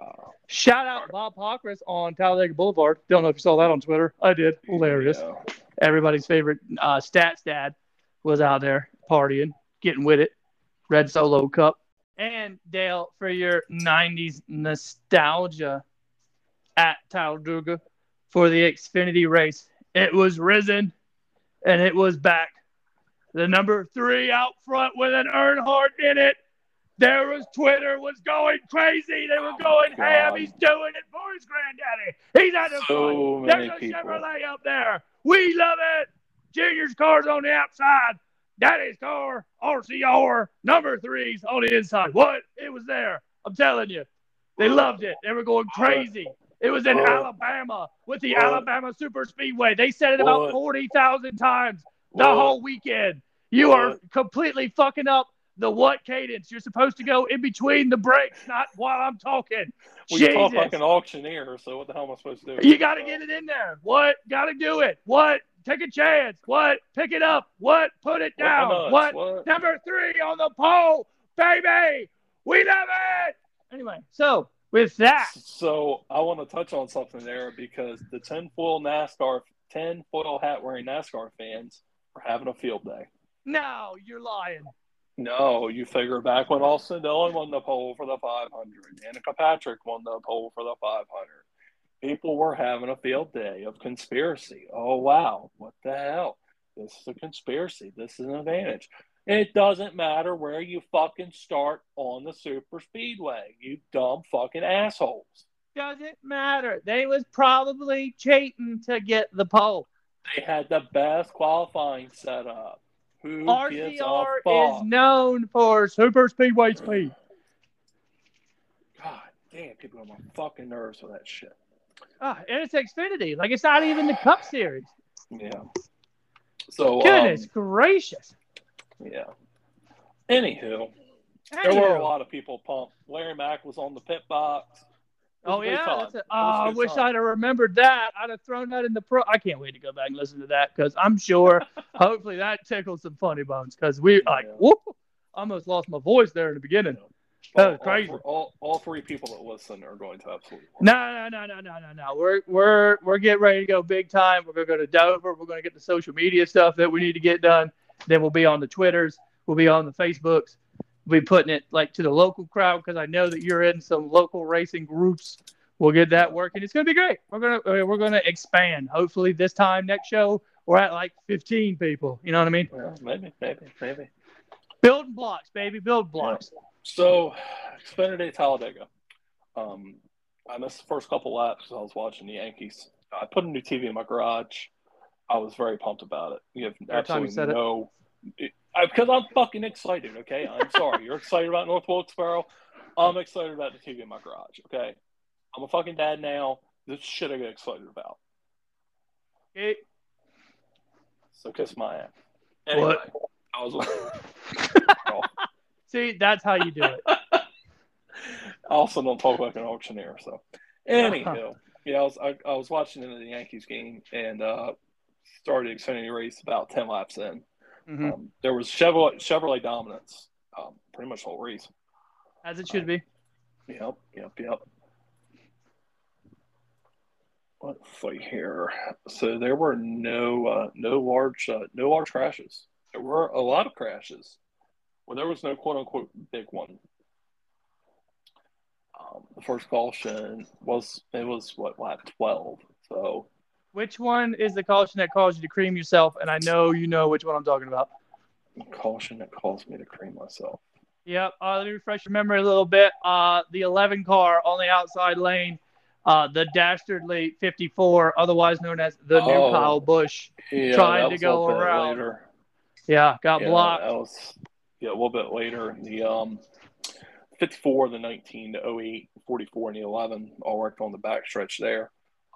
Shout out Bob Pockrass on Talladega Boulevard. Don't know if you saw that on Twitter. I did. Hilarious. Yeah. Everybody's favorite uh, stats dad was out there partying, getting with it. Red Solo Cup. And Dale, for your 90s nostalgia at Talladega for the Xfinity race, it was risen and it was back. The number three out front with an Earnhardt in it. There was Twitter was going crazy. They were oh going ham. He's doing it for his granddaddy. He's at the so front. There's a people. Chevrolet up there. We love it. Junior's car's on the outside. Daddy's car, RCR, number threes on the inside. What? It was there. I'm telling you. They loved it. They were going crazy. It was in oh. Alabama with the Alabama Super Speedway. They said it about 40,000 times the whole weekend. You are completely fucking up the what cadence. You're supposed to go in between the breaks, not while I'm talking. Well, you talk like an auctioneer, so what the hell am I supposed to do? You got to get it in there. What? Got to do it. What? Take a chance. What? Pick it up. What? Put it down. What? what? Number three on the pole, baby. We love it. Anyway, so with that. So I want to touch on something there because the tinfoil NASCAR, tinfoil hat wearing NASCAR fans are having a field day. No, you're lying. No, you figure back when Austin Dillon won the pole for the 500, Danica Patrick won the pole for the 500. People were having a field day of conspiracy. Oh, wow. What the hell? This is a conspiracy. This is an advantage. It doesn't matter where you fucking start on the super speedway, you dumb fucking assholes. Doesn't matter. They was probably cheating to get the pole. They had the best qualifying setup. Who gives a RCR fuck? is known for super speedway speed. God damn, people on my fucking nerves with that shit. Ah, and it's Xfinity. Like it's not even the Cup Series. Yeah. So Goodness um, gracious. Yeah. Anywho, there were a lot of people pumped. Larry Mack was on the pit box. Oh yeah, a, oh, I wish time. I'd have remembered that. I'd have thrown that in the pro. I can't wait to go back and listen to that because I'm sure, hopefully, that tickled some funny bones. Because we like, Yeah. whoop, almost lost my voice there in the beginning. That was all, crazy. All, all, all three people that listen are going to absolutely. No, no, no, no, no, no, no. We're we're we're getting ready to go big time. We're gonna go to Dover. We're gonna get the social media stuff that we need to get done. Then we'll be on the Twitters. We'll be on the Facebooks. We'll be putting it like to the local crowd because I know that you're in some local racing groups. We'll get that working. It's gonna be great. We're gonna uh, we're gonna expand. Hopefully this time next show we're at like 15 people. You know what I mean? Well, maybe, maybe, maybe. Building blocks, baby. Build blocks. So, Xfinity Talladega. Um, I missed the first couple laps because I was watching the Yankees. I put a new TV in my garage. I was very pumped about it. You have Every time you absolutely said it. no. It, because I'm fucking excited. Okay, I'm sorry. You're excited about North Wilkesboro. I'm excited about the TV in my garage. Okay, I'm a fucking dad now. This shit I get excited about. Okay. So kiss my ass. Anyway, What? I was. See, that's how you do it. I also don't talk like an auctioneer. So, anywho, yeah, I was I, I was watching the Yankees game and uh, started Xfinity race about ten laps in. Mhm. Um, there was Chevrolet Chevrolet dominance, um, pretty much the whole race. As it should be. Yep, yep, yep. Let's see here. So there were no uh, no large uh, no large crashes. There were a lot of crashes. Well, there was no quote unquote big one. Um, the first caution was it was what lap twelve. So Which one is the caution that caused you to cream yourself? And I know you know which one I'm talking about. caution that caused me to cream myself. Yep. Uh, let me refresh your memory a little bit. Uh, the 11 car on the outside lane, uh, the Dastardly 54, otherwise known as the new Oh. Kyle Busch. Yeah, Trying to go a little bit around. Later. Yeah, got Yeah, blocked. That was yeah, a little bit later. The um, 54, the 19, the 08, 44, and the 11 all worked on the backstretch there.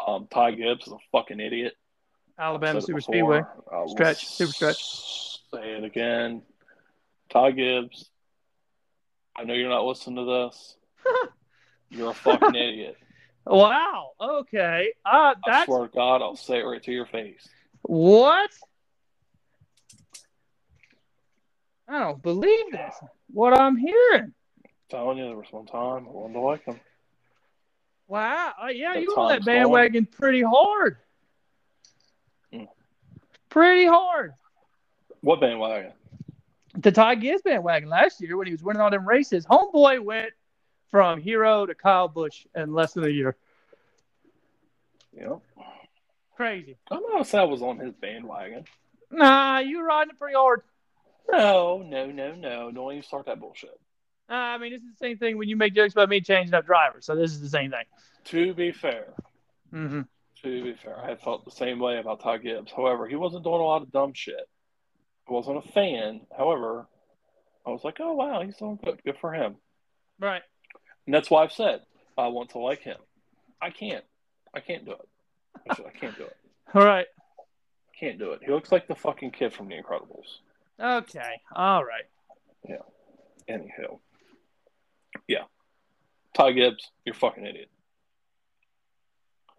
Um, Ty Gibbs is a fucking idiot. Alabama I've said it Super. Speedway. Stretch, super stretch. Say it again. Ty Gibbs. I know you're not listening to this. You're a fucking idiot. Wow. Okay. Uh, I swear to God, I'll say it right to your face. what? I don't believe this. What I'm hearing. I'm telling you, there was one time I wanted to like him. Wow. Uh, yeah, you on that bandwagon pretty hard. Hmm. Pretty hard. What bandwagon? The Ty Gibbs bandwagon last year when he was winning all them races. Homeboy went from hero to Kyle Busch in less than a year. You know, Crazy. I'm not saying I was on his bandwagon. Nah, you were riding it pretty hard. No, no, no, no. Don't even start that bullshit. Uh, I mean, this is the same thing when you make jokes about me changing up drivers. So this is the same thing. To be fair, Mm-hmm. to be fair, I had felt the same way about Ty Gibbs. However, he wasn't doing a lot of dumb shit. I wasn't a fan. However, I was like, oh wow, he's doing good. Good for him. Right. And that's why I've said I want to like him. I can't. I can't do it. I I can't do it. All right. I can't do it. He looks like the fucking kid from The Incredibles. Okay. All right. Yeah. Anywho, yeah, Ty Gibbs, you're a fucking idiot.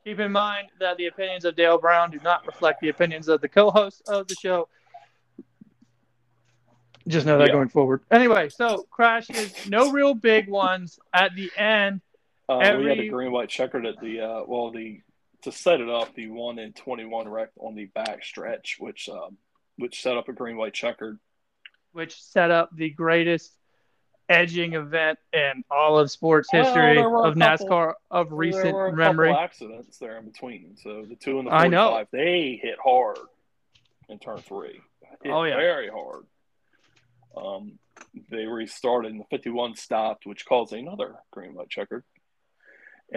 Keep in mind that the opinions of Dale Brown do not reflect the opinions of the co-hosts of the show. Just know that Yeah. going forward. Anyway, so crashes, no real big ones at the end. Uh, we had a green white checkered at the uh, well the to set it up the one in twenty one wreck on the back stretch, which um, which set up a green white checkered. which set up the greatest edging event in all of sports history a of couple- NASCAR of there recent were a memory. couple accidents there in between. So the two and the I know. they hit hard. in turn three. Oh, yeah. very hard. Um, they restarted and the 51 stopped, which caused another green light checkered.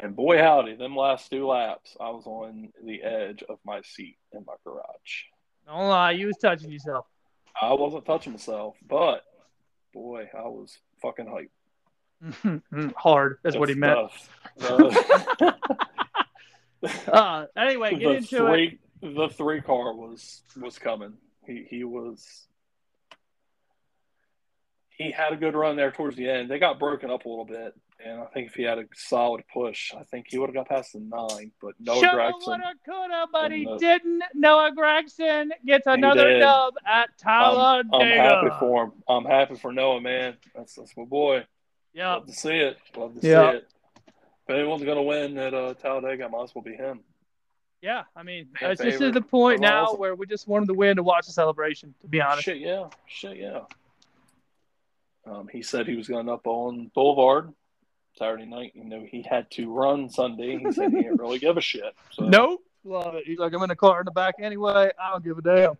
And boy, howdy, them last two laps, I was on the edge of my seat in my garage. Don't lie, you was touching yourself. I wasn't touching myself, but boy, I was fucking hyped. Hard. That's what he meant. The, Uh, anyway, get the into three, the three car was was coming. He he was. He had a good run there towards the end. They got broken up a little bit, and I think if he had a solid push, I think he would have got past the nine. But it. Noah Shoulda, Gragson, woulda, coulda, but he the- didn't. Noah Gragson gets another did. dub at I'm, I'm happy for him. I'm happy for Noah, man. That's that's my boy. Yep. Love to see it. Love to Yeah. see it. If anyone's gonna win at uh, Talladega, might as well be him. Yeah, I mean, Fan it's just to the point now awesome. where we just want him to win to watch the celebration. To be honest, Shit, yeah. Shit, yeah. Um, he said he was going up on Boulevard Saturday night. You know, he had to run Sunday. He said he didn't really give a shit. So nope, love it. He's like, I'm in the car in the back anyway. I don't give a damn.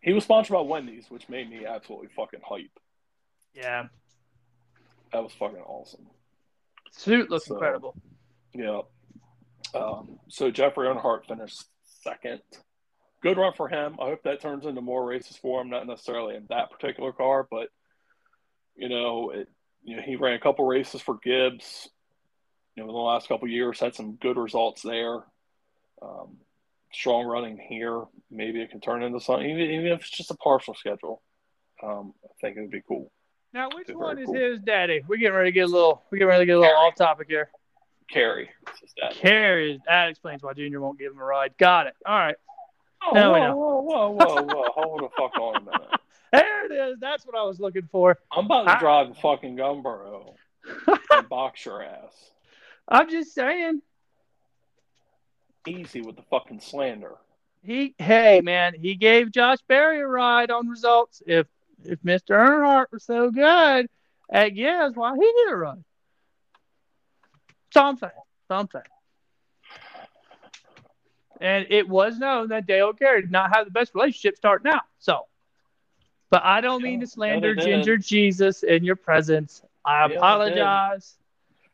He was sponsored by Wendy's, which made me absolutely fucking hype. Yeah, That was fucking awesome. suit looks So- incredible. Yeah. Um, so Jeffrey Earnhardt finished second. Good run for him. I hope that turns into more races for him, not necessarily in that particular car, but you know, it you know, he ran a couple races for Gibbs, you know, in the last couple years, had some good results there. Um, strong running here. Maybe it can turn into something, even, even if it's just a partial schedule. Um, I think it would be cool. Now, which one is cool. his daddy? We're getting ready to get a little. We're getting ready to get a little off topic here. Kerry. is his dad. Kerry, that explains why Junior won't give him a ride. Got it. All right. Oh, Now whoa, whoa, whoa, whoa, whoa. Hold the fuck on a minute. There it is. That's what I was looking for. I'm about to I- drive the fucking Gumboro and box your ass. I'm just saying. Easy with the fucking slander. He, hey man, he gave Josh Berry a ride on results. If if Mr. Earnhardt was so good at Gibbs, why he did a ride? Something, something. And it was known that Dale Kerry did not have the best relationship starting out. So, but I don't mean to slander did. Ginger Jesus in your presence. I Yeah, apologize.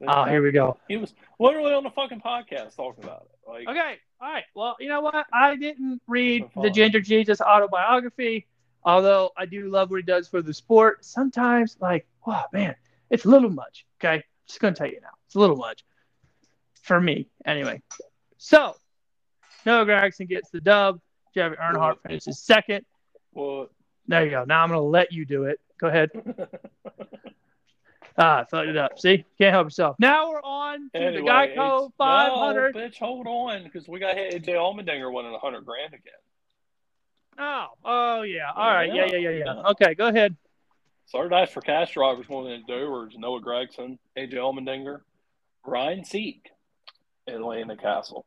Oh, here we go. He was literally on the fucking podcast talking about it. Like, Okay, all right. Well, you know what? I didn't read the. Ginger Jesus autobiography, although I do love what he does for the sport. Sometimes, like, oh man, it's a little much. Okay, just gonna tell you now, it's a little much for me, anyway. So, Noah Gragson gets the dub. Jeffrey Earnhardt finishes second. well, There you go. Now I'm gonna let you do it. Go ahead. Ah, I fucked it up. See, can't help yourself. Now we're on to anyway, the Geico 500. No, bitch, hold on, because we got AJ Allmendinger winning a hundred grand again. Oh, oh yeah. All right. Yeah, Yeah, yeah, yeah, yeah. yeah. Okay, go ahead. Our nice for cash drivers winning at Dover's, Noah Gragson, AJ Allmendinger, Ryan Sieg, and Landon Cassill.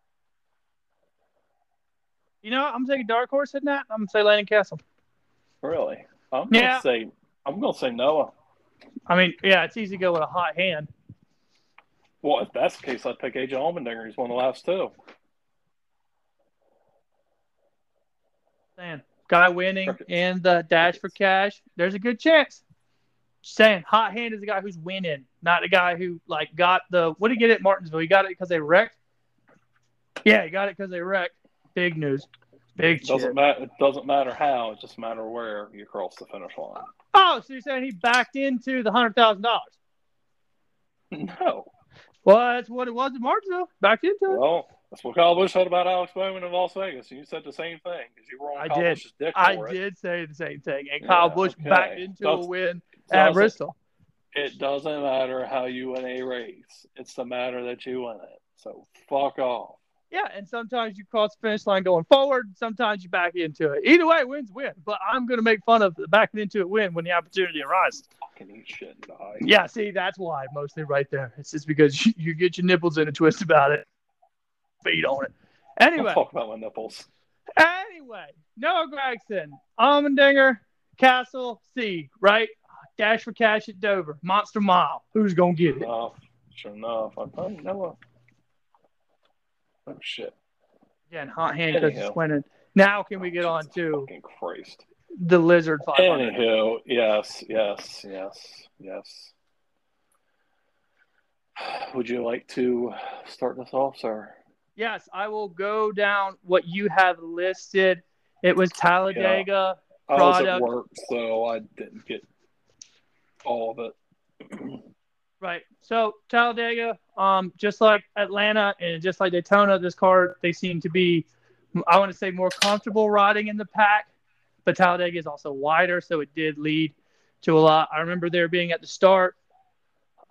You know. I'm taking dark horse in that. I'm gonna say Landon Cassill. Really? I'm gonna Yeah. say I'm gonna say Noah. I mean, yeah, it's easy to go with a hot hand. Well, if that's the case, I'd pick AJ Allmendinger. He's one of the last two. Man, guy winning in the dash for cash. There's a good chance. Just saying, hot hand is the guy who's winning, not the guy who like got the. What did he get at Martinsville? He got it because they wrecked. Yeah, he got it because they wrecked. Big news. Big It doesn't matter. It doesn't matter how. It just matter where you cross the finish line. Oh, so you're saying he backed into the hundred thousand dollars? No. Well, that's what it was at Martinsville. Backed into it. Well, that's what Kyle Busch said about Alex Bowman in Las Vegas, and you said the same thing because you were on I Kyle did. Busch's dick I it. did say the same thing, and Kyle Yeah, Busch okay. backed into a win at Bristol. It doesn't matter how you win a race. It's the matter that you win it. So fuck off. Yeah, and sometimes you cross the finish line going forward. Sometimes you back into it. Either way, wins win. But I'm going to make fun of the backing into it win when the opportunity arises. Fucking shit die. Yeah, see, that's why mostly right there. It's just because you, you get your nipples in a twist about it. Feed on it. Anyway, talk about my nipples. anyway, Noah Gragson, Allmendinger, Cassill, C, right? Dash for cash at Dover, Monster Mile. Who's going to get it? Enough. Sure enough. I know what? Oh shit. Again, hot hand because it's winning. Now can we get on to Christ. the Lizard 500? Anywho, yes, yes, yes, yes. Would you like to start this off, sir? Yes, I will go down what you have listed. It was Talladega. I was at work, so I didn't get all of it. Right. So Talladega, um, just like Atlanta and just like Daytona, this car they seem to be, I want to say, more comfortable riding in the pack. But Talladega is also wider, so it did lead to a lot. I remember there being at the start,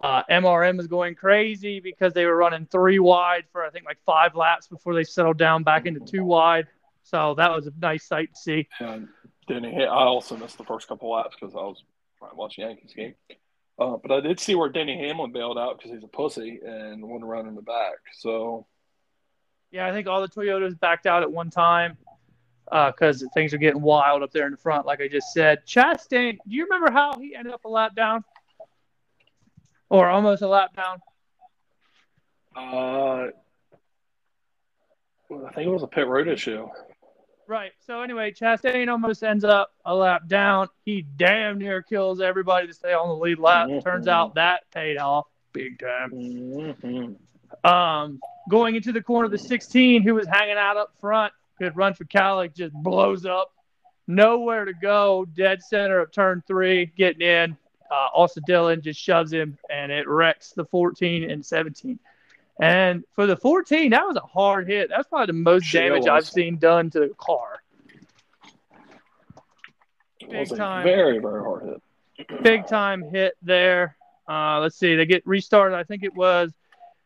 uh, MRN was going crazy because they were running three wide for I think like five laps before they settled down back into two wide. So that was a nice sight to see. And Denny, I also missed the first couple laps because I was trying to watch Yankees game. Uh, but I did see where Denny Hamlin bailed out because he's a pussy and went around in the back. So Yeah, I think all the Toyotas backed out at one time because things are getting wild up there in the front, like I just said. Chastain, do you remember how he ended up a lap down? Or almost a lap down? uh, well, I think it was a pit road issue. Right. So anyway, Chastain almost ends up a lap down. He damn near kills everybody to stay on the lead lap. Mhm. Turns out that paid off big time. Mm-hmm. Um, going into the corner, of the 16, who was hanging out up front, could run for Kaulig, just blows up. Nowhere to go. Dead center of turn three, getting in. Uh, also, Dillon just shoves him, and it wrecks the 14 and 17. And for the 14, that was a hard hit. That's probably the most Sure damage. I've seen done to the car. Big was a time. very, very hard hit. big time hit there. Uh, let's see, they get restarted. I think it was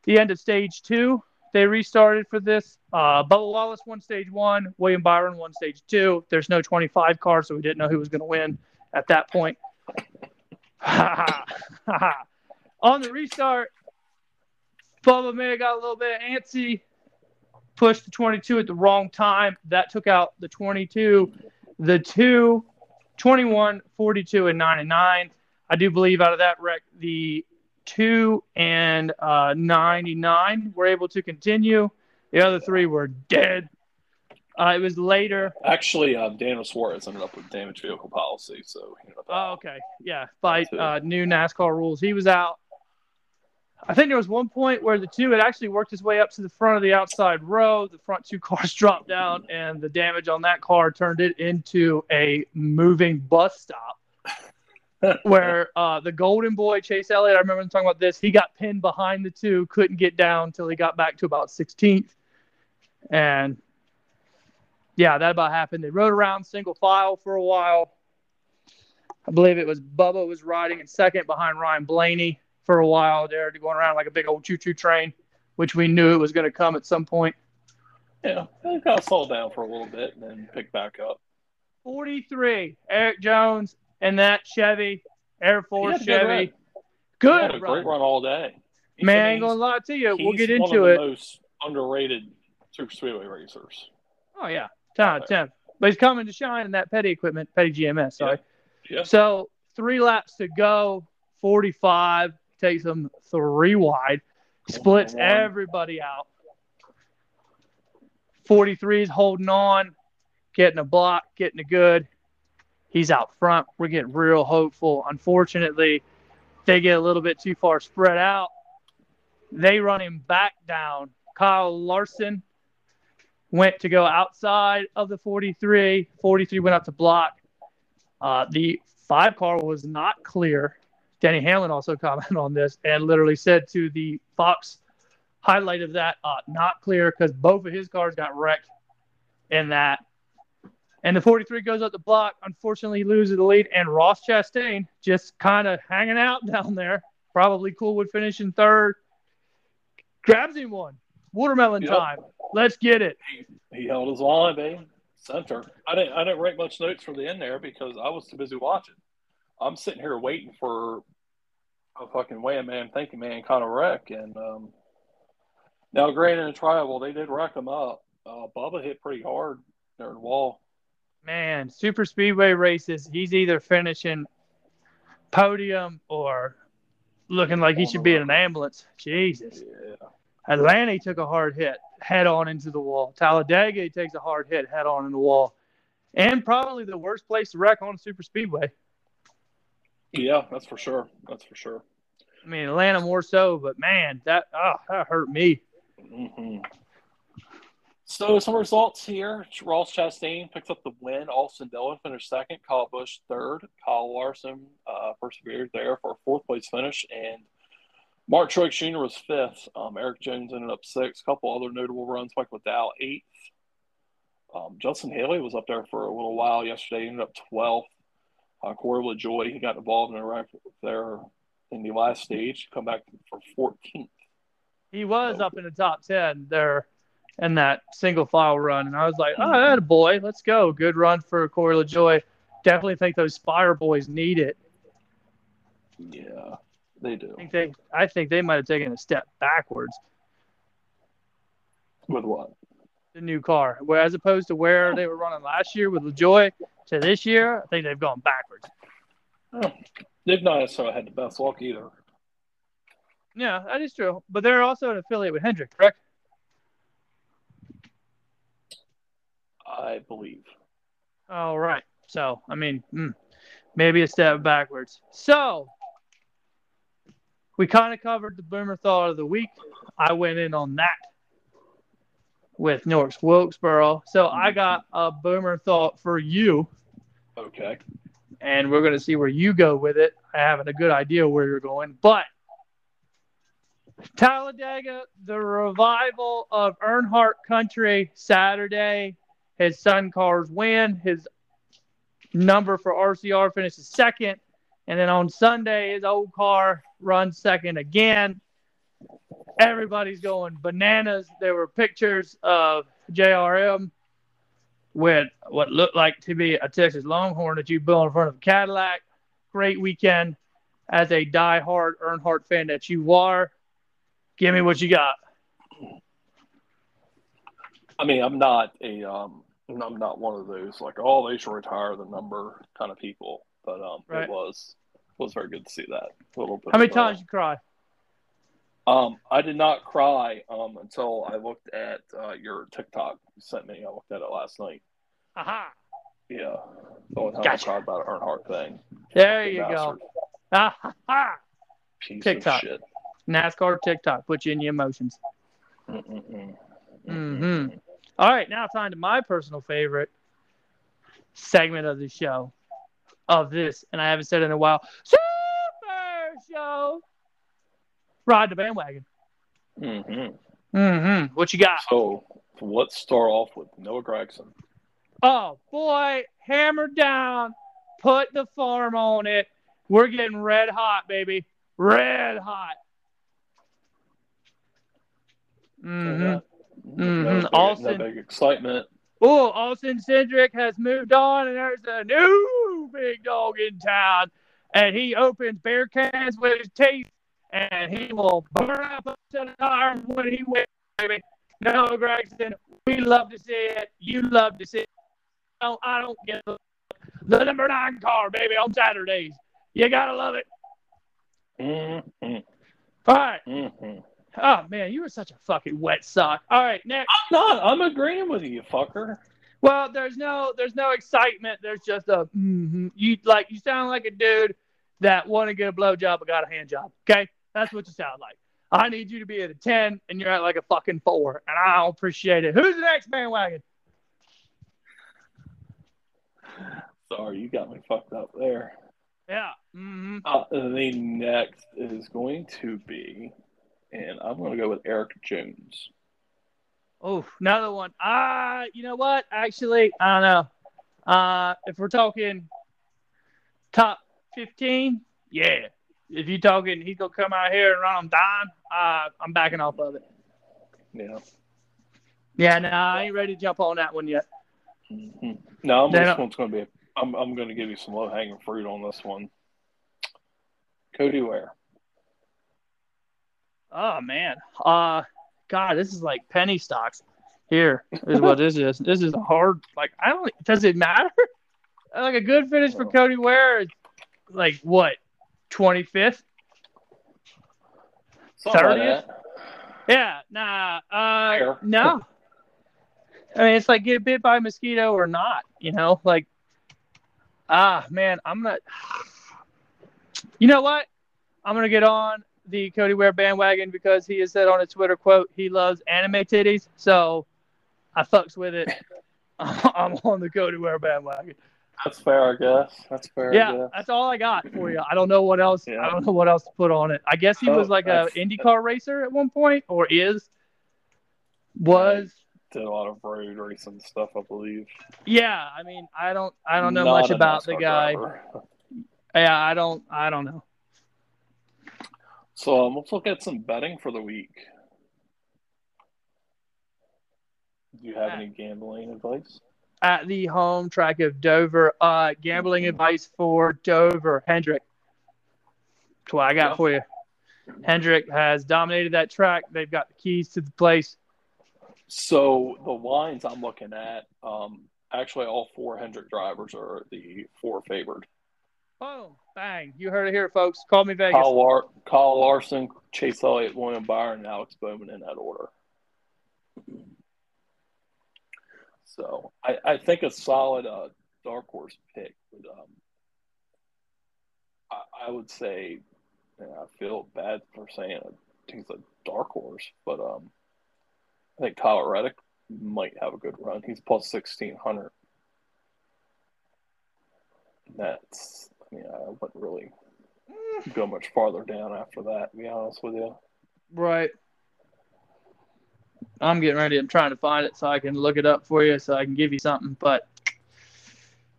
the end of stage two. They restarted for this. Uh, Bubba Wallace won stage one. William Byron won stage two. There's no 25 car, so we didn't know who was going to win at that point. On the restart, Bubba may have got a little bit antsy, pushed the 22 at the wrong time. That took out the 22, the two, 21, 42, and 99. I do believe out of that wreck, the two and uh, 99 were able to continue. The other three were dead. Uh, it was later. Actually, uh, Daniel Suarez ended up with damaged vehicle policy, so he ended up Oh, okay. Yeah. By uh, new NASCAR rules, he was out. I think there was one point where the two had actually worked his way up to the front of the outside row. The front two cars dropped down, and the damage on that car turned it into a moving bus stop. where uh, the Golden Boy Chase Elliott, I remember talking about this. He got pinned behind the two, couldn't get down until he got back to about 16th, and yeah, that about happened. They rode around single file for a while. I believe it was Bubba was riding in second behind Ryan Blaney for a while there, to going around like a big old choo-choo train, which we knew it was going to come at some point. Yeah, he kind of slowed down for a little bit and then picked back up. 43, Erik Jones and that Chevy, Air Force He had a good Chevy. Good a run. great run all day. He- Man, I ain't gonna lie to you. We'll get one into it. the most underrated super speedway racers. Oh yeah, ten ten. But he's coming to shine in that petty equipment, petty GMS. Sorry. Yeah. So three laps to go. Forty-five takes them three wide, splits everybody out. Forty-three is holding on, getting a block, getting a good. He's out front. We're getting real hopeful. Unfortunately, they get a little bit too far spread out. They run him back down. Kyle Larson went to go outside of the 43. 43 went out to block. Uh, the five car was not clear. Danny Hamlin also commented on this and literally said to the Fox highlight of that, uh, not clear because both of his cars got wrecked in that. And the 43 goes up the block. Unfortunately, he loses the lead. And Ross Chastain just kind of hanging out down there. Probably cool would finish third. Grabs him one. Watermelon Yep. time. Let's get it. He held his line, baby. Center. I didn't. I didn't write much notes for the end there because I was too busy watching. I'm sitting here waiting for a fucking wham man, thinking man kind of wreck. And um, now, granted, in trial, they did wreck him up. Uh, Bubba hit pretty hard there in the wall. Man, super speedway races, he's either finishing podium or looking like he should be in an ambulance. Jesus. Yeah. Atlanta he took a hard hit head on into the wall. Talladega he takes a hard hit head on in the wall, and probably the worst place to wreck on a super speedway. Yeah, that's for sure. That's for sure. I mean, Atlanta more so, but man, that oh, that hurt me. Mm-hmm. So some results here: Ross Chastain picks up the win. Austin Dillon finished second. Kyle Busch third. Kyle Larson uh, persevered there for a fourth place finish, and Mark Truex Jr. was fifth. Um, Erik Jones ended up sixth. A couple other notable runs: Mike McDowell eighth. Um, Justin Haley was up there for a little while yesterday. Ended up twelfth. Uh, Corey LaJoie he got involved in a wreck there in the last stage. Come back for fourteenth. He was so, up in the top ten there in that single file run. And I was like, oh, that boy, let's go. Good run for Corey LaJoie. Definitely think those Spire boys need it. Yeah, they do. I think they, I think they might have taken a step backwards. With what? The new car. Where as opposed to where they were running last year with LaJoie to this year, I think they've gone backwards. Oh, they've not necessarily had the best luck either. Yeah, that is true. But they're also an affiliate with Hendrick, correct? I believe. All right. So, I mean, mm, maybe a step backwards. So, we kind of covered the boomer thought of the week. I went in on that with North Wilkesboro. So, I mm-hmm. got a boomer thought for you. Okay. And we're going to see where you go with it. I haven't a good idea where you're going, but Talladega, the revival of Earnhardt Country Saturday, his son cars win. His number for RCR finishes second. And then on Sunday, his old car runs second again. Everybody's going bananas. There were pictures of JRM with what looked like to be a Texas Longhorn that you built in front of a Cadillac. Great weekend as a die-hard Earnhardt fan that you are. Give me what you got. I mean, I'm not a um, I'm not one of those like, oh, they should retire the number kind of people. But um, right. it was it was very good to see that. A little bit. How many times you cry? Um, I did not cry um until I looked at uh, your TikTok you sent me. I looked at it last night. Aha. Yeah. The only time gotcha. I cried about Earnhardt thing. There you bastard. go. Aha. Piece TikTok. NASCAR TikTok. Put you in your emotions. Mm-mm-mm. Mm-hmm. All right, now time to my personal favorite segment of the show of this, and I haven't said it in a while. Super Show. Ride the bandwagon. Mm-hmm. Mm-hmm. What you got? So let's start off with Noah Gragson. Oh boy, hammer down. Put the farm on it. We're getting red hot, baby. Red hot. Mm-hmm. Mm-hmm. No, big, Austin, no big excitement. Oh, Austin Cindric has moved on, and there's a new big dog in town, and he opens beer cans with his teeth, and he will burn up a set of tires when he wins, baby. No, Gragson, we love to see it. You love to see it. I don't, I don't get the, the number nine car, baby, on Saturdays. You gotta love it. Mm-hmm. All right. Mm-hmm. Oh man, you were such a fucking wet sock. All right, next. I'm not. I'm agreeing with you, you fucker. Well, there's no, there's no excitement. There's just a, mm-hmm. you like, you sound like a dude that want to get a blowjob but got a hand job. Okay, that's what you sound like. I need you to be at a ten, and you're at like a fucking four, and I don't appreciate it. Who's the next bandwagon? Sorry, you got me fucked up there. Yeah. Mm-hmm. Uh, the next is going to be and I'm going to go with Erik Jones. Oh, another one. Ah, uh, you know what? Actually, I don't know. Uh, if we're talking top 15, yeah. If you're talking, he's to come out here and run on dime, uh, I'm backing off of it. Yeah. Yeah, no, I ain't ready to jump on that one yet. Mm-hmm. No, this one's to be. A, I'm I'm to give you some low hanging fruit on this one. Cody Ware. Oh man. Uh God, this is like penny stocks. Here is what this is. This is a hard like I don't does it matter? Like a good finish for Cody Ware is like what, twenty fifth? Thirtieth? Yeah, nah, uh, no. I mean, it's like get bit by a mosquito or not, you know? Like, ah, man, I'm gonna. You know what? I'm gonna get on the Cody Ware bandwagon because he has said on a Twitter quote he loves anime titties, so I fucks with it. I'm on the Cody Ware bandwagon. That's fair, I guess. That's fair. Yeah, that's all I got for you. I don't know what else. Yeah. I don't know what else to put on it. I guess he Oh, was like a IndyCar racer at one point, or is. Was Did a lot of road racing stuff, I believe. yeah. I mean, I don't. I don't know Not much about the guy. driver. Yeah, I don't. I don't know. So um, let's look at some betting for the week. Do you have Yeah. any gambling advice? At the home track of Dover, uh, gambling advice for Dover Hendrick. That's what I got for you. Hendrick has dominated that track. They've got the keys to the place. So the lines I'm looking at, um, actually all four Hendrick drivers are the four favored. Boom, bang! You heard it here, folks. Call me Vegas. Kyle, Lar- Kyle Larson, Chase Elliott, William Byron, and Alex Bowman in that order. So I, I think a solid uh, dark horse pick would um, I, I would say and I feel bad for saying I think it's a dark horse, but um, I think Kyle Reddick might have a good run. He's plus sixteen hundred. That's I mean I wouldn't really go much farther down after that. To be honest with you. Right. I'm getting ready. I'm trying to find it so I can look it up for you so I can give you something. But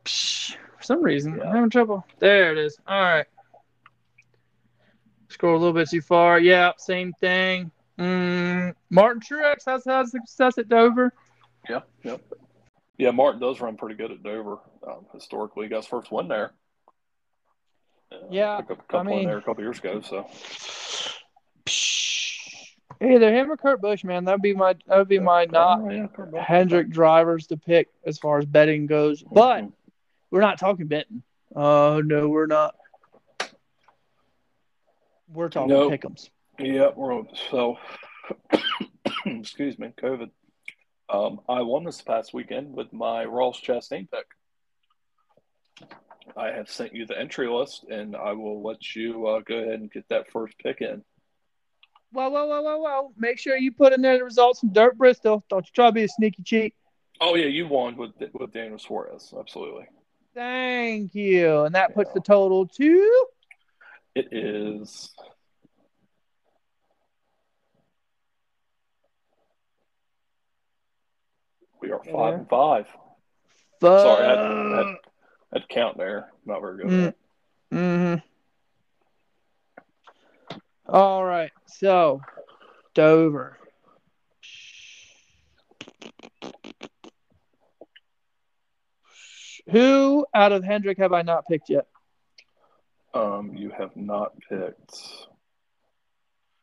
psh, for some reason, Yeah. I'm having trouble. There it is. All right. Scroll a little bit too far. Yeah, same thing. Mm, Martin Truex has had success at Dover. Yeah, yep. Yeah, Martin does run pretty good at Dover. Um, historically, he got his first win there. Uh, Yeah, picked up a couple mean- in there a couple years ago. So Either him or Kurt Busch, man. That'd be my that would be my not Oh, yeah. Hendrick drivers to pick as far as betting goes. But Mhm. we're not talking betting. Oh no, we're not. We're talking Nope. pick'ems. Yeah, we're so. excuse me, COVID. Um, I won this past weekend with my Ross Chastain pick. I have sent you the entry list, and I will let you uh, go ahead and get that first pick in. Whoa, whoa, whoa, whoa, whoa! Make sure you put in there the results from Dirt Bristol. Don't you try to be a sneaky cheat. Oh yeah, you won with with Daniel Suarez, absolutely. Thank you, and that puts the total to It is. We are five and five. Sorry, I had, had, had count there. Not very good. Mm. Mm-hmm. All right. So, Dover. Who out of Hendrick have I not picked yet? Um, you have not picked.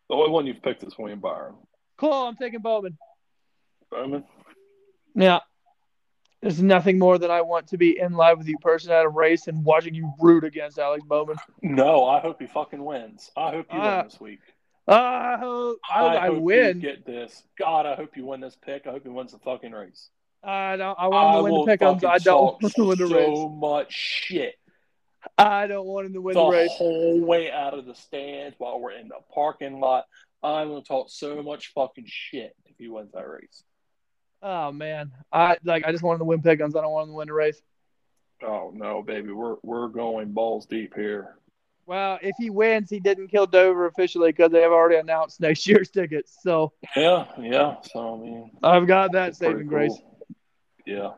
The only one you've picked is William Byron. Cool. I'm taking Bowman. Bowman. Yeah. There's nothing more than I want to be in live with you, person at a race, and watching you root against Alex Bowman. No, I hope he fucking wins. I hope you Uh, win this week. Uh, I hope I, hope I hope win. You get this. God, I hope you win this pick. I hope he wins the fucking race. I don't. I want him to win the pick'ems. fucking I don't want him to win the so race. So much shit I don't want him to win the the race. whole way out of the stands while we're in the parking lot. I'm gonna talk so much fucking shit if he wins that race. Oh man, I like. I just want him to win pick'ems. I don't want him to win the race. Oh no, baby, we're we're going balls deep here. Well, if he wins, he didn't kill Dover officially because they have already announced next year's tickets. So Yeah, yeah. So I mean, I've got that saving grace. Yeah.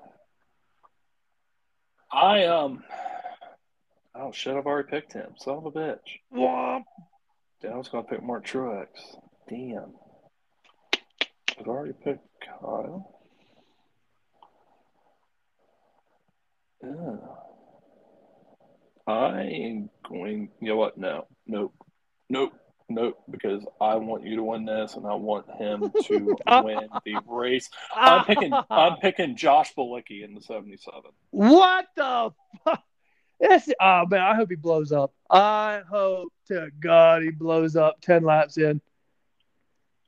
I um. Oh shit! I've already picked him. Son of a bitch. Womp. Damn, I was gonna pick Mark Truex. Damn. I've already picked Kyle. Yeah. I am going. You know what? No, nope, nope, nope. Because I want you to win this, and I want him to win the race. I'm picking. I'm picking Josh Bilicki in the '77. What the fuck? This, oh man, I hope he blows up. I hope to God he blows up ten laps in.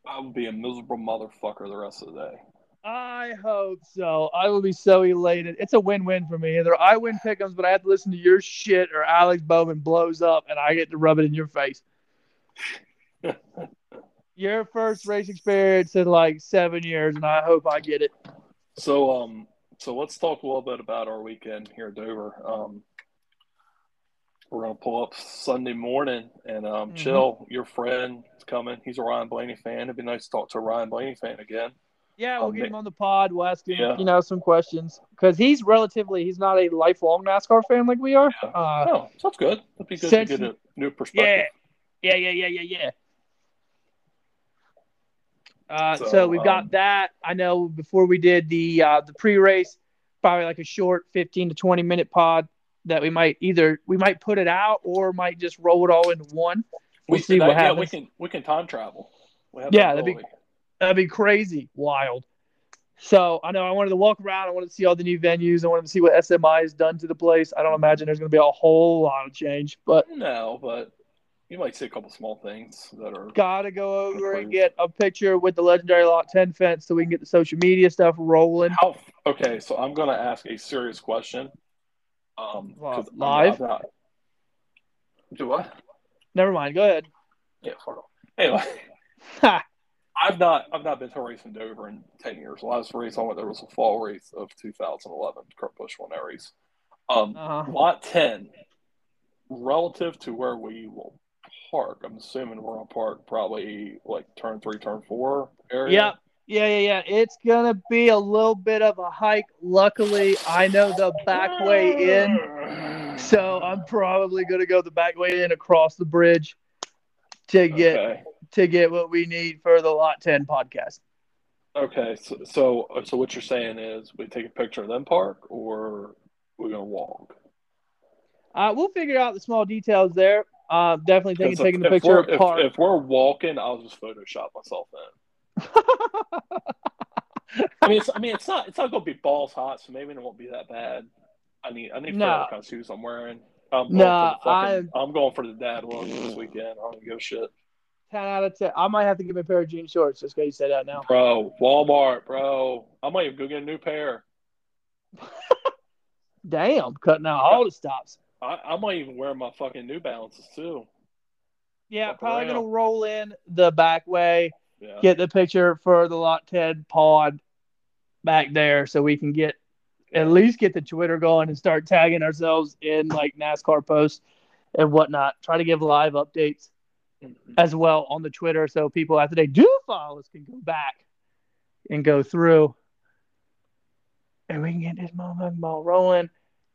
I will be a miserable motherfucker the rest of the day. I hope so. I will be so elated. It's a win-win for me. Either I win pickums, but I have to listen to your shit, or Alex Bowman blows up and I get to rub it in your face. your first race experience in like seven years, and I hope I get it. So, um, so let's talk a little bit about our weekend here at Dover. Um, we're gonna pull up Sunday morning and um, mm-hmm. chill. Your friend is coming. He's a Ryan Blaney fan. It'd be nice to talk to a Ryan Blaney fan again. Yeah, we'll um, get him on the pod. We'll ask him, yeah. you know, some questions because he's relatively he's not a lifelong NASCAR fan like we are. Yeah. Uh, oh, that's good. That'd be good since, to get a new perspective. Yeah, yeah, yeah, yeah, yeah, yeah. Uh, so, so, we've got um, that. I know before we did the uh, the pre-race, probably like a short 15 to 20 minute pod that we might either we might put it out or might just roll it all into one. We'll we see what happens. Yeah, we can we can time travel. yeah, that'd be That'd be crazy, wild. So I know I wanted to walk around. I wanted to see all the new venues. I wanted to see what SMI has done to the place. I don't imagine there's going to be a whole lot of change, but no, but you might see a couple small things that are gotta go over and get a picture with the legendary lot 10 fence so we can get the social media stuff rolling. How, okay, so I'm gonna ask a serious question. Um, live. Not, do what? Never mind. Go ahead. Yeah. Anyway. I've not I've not been to a race in Dover in ten years. The last race I went there was a fall race of 2011. Kurt Busch won that race. Um, uh-huh. Lot ten, relative to where we will park. I'm assuming we're gonna park probably like turn three, turn four area. Yeah, yeah, yeah, yeah. It's gonna be a little bit of a hike. Luckily, I know the back way in, so I'm probably gonna go the back way in across the bridge to get okay to get what we need for the Lot 10 podcast. Okay, so, so so what you're saying is we take a picture of them park, or we're gonna walk. Uh, we'll figure out the small details there. Uh, definitely thinking if, taking the picture of park. If, if we're walking, I'll just Photoshop myself in. I mean, it's, I mean, it's not it's not gonna be balls hot, so maybe it won't be that bad. I need I need to kind of shoes I'm wearing. I'm going, no, fucking, I'm going for the dad look this weekend. I don't give a shit. 10 out of 10. I might have to give him a pair of jean shorts just because you said that now. Bro, Walmart, bro. I might even go get a new pair. Damn, cutting out all the stops. I, I might even wear my fucking New Balances too. Yeah, Fuck probably going to roll in the back way, yeah. get the picture for the Lot 10 pod back there so we can get at least get the Twitter going and start tagging ourselves in like NASCAR posts and whatnot. Try to give live updates. As well on the Twitter, so people after they do follow us can go back and go through, and we can get this motherfucking ball rolling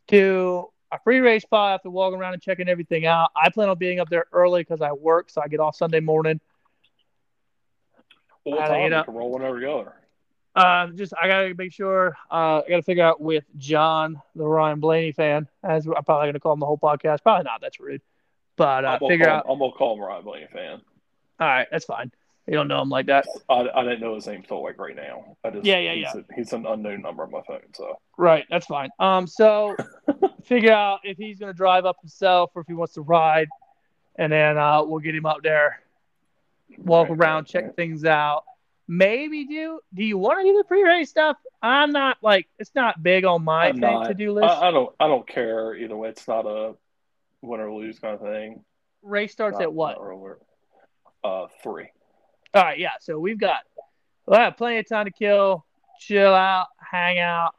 to a free race spot after walking around and checking everything out. I plan on being up there early because I work, so I get off Sunday morning. Well, what time you can roll whenever you go uh, just I gotta make sure. Uh, I gotta figure out with John, the Ryan Blaney fan, as I'm probably gonna call him the whole podcast. Probably not. That's rude. But uh, figure call, out. I'm gonna call him Ryan Blaney fan. All right, that's fine. You don't know him like that. I, I didn't know his name till like right now. I just, yeah, yeah, he's yeah. A, he's an unknown number on my phone, so right, that's fine. Um, so figure out if he's gonna drive up himself or if he wants to ride, and then uh, we'll get him up there, walk right, around, right, check right. things out. Maybe do do you want to do the pre-race stuff? I'm not like it's not big on my to do list. I, I, don't I don't care either way. It's not a win or lose kind of thing. Race starts not, at what? Uh, three. All right, yeah. So we've got we'll have plenty of time to kill, chill out, hang out.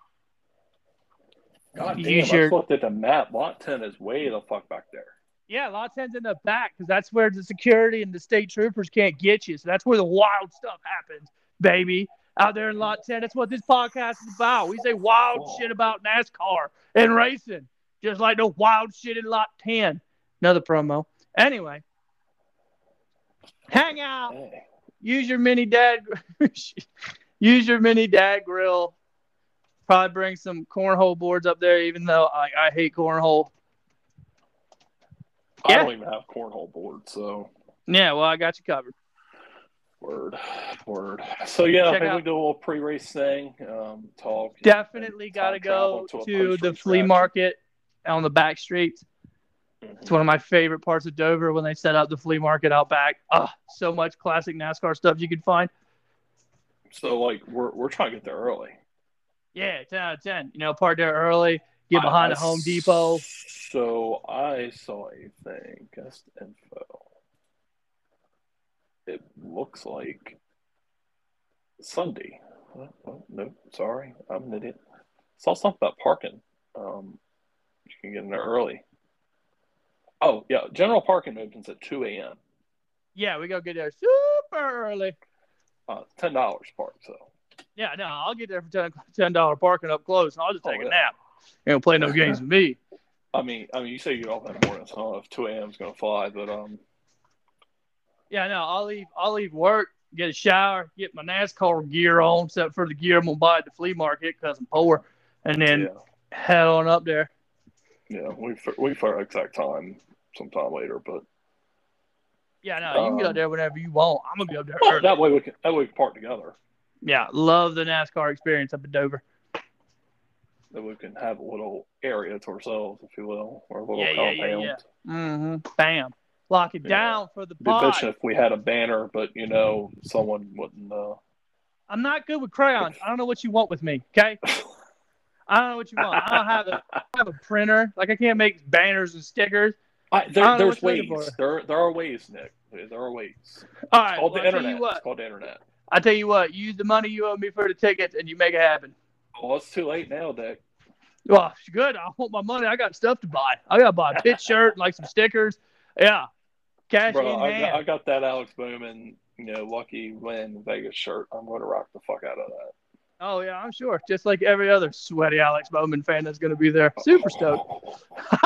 God damn, I just looked at the map. Lot 10 is way the fuck back there. Yeah, lot 10's in the back because that's where the security and the state troopers can't get you. So that's where the wild stuff happens, baby. Out there in lot 10. That's what this podcast is about. We say wild oh. shit about NASCAR and racing, just like the wild shit in lot 10. Another promo. Anyway, hang out. Use your mini dad. use your mini dad grill. Probably bring some cornhole boards up there, even though I, I hate cornhole. I yeah. don't even have cornhole boards, so. Yeah, well, I got you covered. Word, word. So yeah, Check out. we do a little pre-race thing. Um, talk. Definitely got to go to, to the flea market on the back streets. It's one of my favorite parts of Dover when they set up the flea market out back. Ah, so much classic NASCAR stuff you can find. So like we're we're trying to get there early. Yeah, ten out of ten. You know, park there early, get I- behind I a Home Depot. So I saw a thing, guest info. It looks like Sunday. Oh, oh, no, sorry, I'm an idiot. Saw something about parking. Um, you can get in there early. Oh yeah, general parking opens at two a.m. Yeah, we go get there super early. Uh, ten dollars park. So Yeah, no, I'll get there for ten ten dollar parking up close, and I'll just Oh, take a nap. You don't play no games with me. I mean, I mean, you say you get off in the morning, so I don't know if two a.m. is gonna fly, but um, Yeah, no, I'll leave. I'll leave work, get a shower, get my NASCAR gear on, except for the gear I'm gonna buy at the flea market because I'm poor, and then yeah, head on up there. Yeah, we fi- we figure exact time sometime later, but Yeah, no, you can get Um, up there whenever you want. I'm gonna be up there well, early. that way we can that way we can park together. Yeah, love the NASCAR experience up in Dover. That we can have a little area to ourselves, if you will, or a little Yeah, yeah, yeah, compound. yeah. Mm-hmm. Bam, lock it Yeah. down for the Be pod. bitching if we had a banner, but you know, someone wouldn't. Uh... I'm not good with crayons. I don't know what you want with me. Okay, I don't know what you want. I don't have a I have a printer. Like I can't make banners and stickers. I, there, I there's ways. There, there are ways, Nick. There are ways. All It's right, called well, the internet. you what. It's called the internet. I tell you what. Use the money you owe me for the tickets, and you make it happen. Well, it's too late now, Dick. Well, good. I want my money. I got stuff to buy. I got to buy a pit shirt, and like some stickers. Yeah, cash Bro, in I hand. got, I got that Alex Bowman, you know, lucky win Vegas shirt. I'm going to rock the fuck out of that. Oh yeah, I'm sure. Just like every other sweaty Alex Bowman fan that's going to be there. Super stoked.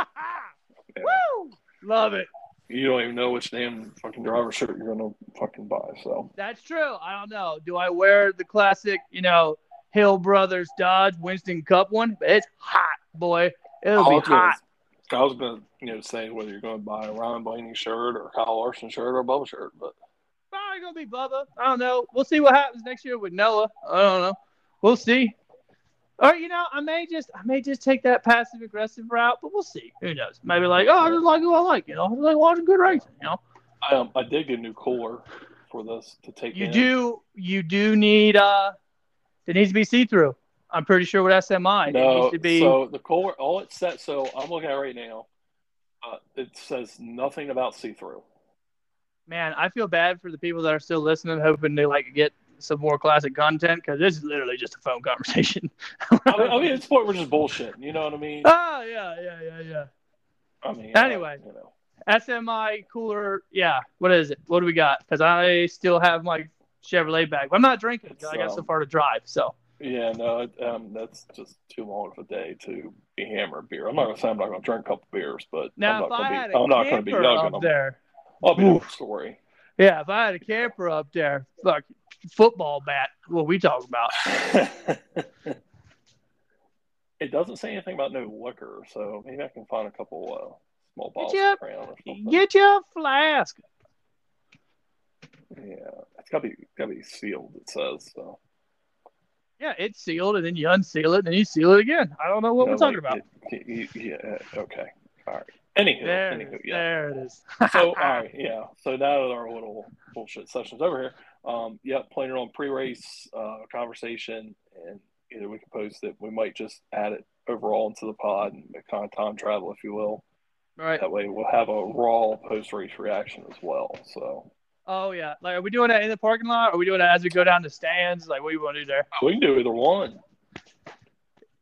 Woo! Love it. You don't even know which damn fucking driver shirt you're going to fucking buy. So, That's true. I don't know. Do I wear the classic, you know, Hill Brothers Dodge Winston Cup one? It's hot, boy. It'll I be gonna- hot. I was going to, you know, say whether you're going to buy a Ryan Blaney shirt or Kyle Larson shirt or a Bubba shirt, but Probably gonna be Bubba. I don't know. We'll see what happens next year with Noah. I don't know. We'll see. Or you know, I may just I may just take that passive aggressive route, but we'll see. Who knows? Maybe like, oh, I just like who I like. You know, I like watching good racing. You know, I, um, I did get a new cooler for this to take you in. do you do need uh, it needs to be see through. I'm pretty sure with SMI it No, needs to be. so the cooler, all it said, so I'm looking at right now. Uh, it says nothing about see through. Man, I feel bad for the people that are still listening, hoping to like get some more classic content because this is literally just a phone conversation. I mean, I mean, it's point we're just bullshitting. You know what I mean? oh yeah, yeah, yeah, yeah. I mean, Anyway. uh, you know, SMI cooler. Yeah. What is it? What do we got? Because I still have my Chevrolet bag. I'm not drinking. 'cause I got so far to drive. So yeah, no, it, um, that's just too long of a day to be hammered beer. I'm not gonna say I'm not gonna drink a couple beers, but now, I'm if not I gonna had be. a I'm not gonna be young. up there, I'll be Oof. story. Yeah, if I had a camper up there, fuck, football bat. What we talking about? it doesn't say anything about no liquor, so maybe I can find a couple uh, small bottles you- of or something. Get your flask. Yeah, it's gotta be gotta be sealed. It says so. Yeah, it's sealed, and then you unseal it, and then you seal it again. I don't know what No, we're talking like, about. it- it- yeah. Okay. All right. Anywho, there, anywho, it is. yeah. there it is. so all right, yeah. So now that our little bullshit session's over here, um, yeah, planning on pre-race uh, conversation, and either we can post it, we might just add it overall into the pod and kind of time travel, if you will. right. That way, we'll have a raw post-race reaction as well. So Oh yeah. Like, are we doing that in the parking lot? Or are we doing that as we go down the stands? Like, what do you want to do there? we can do either one.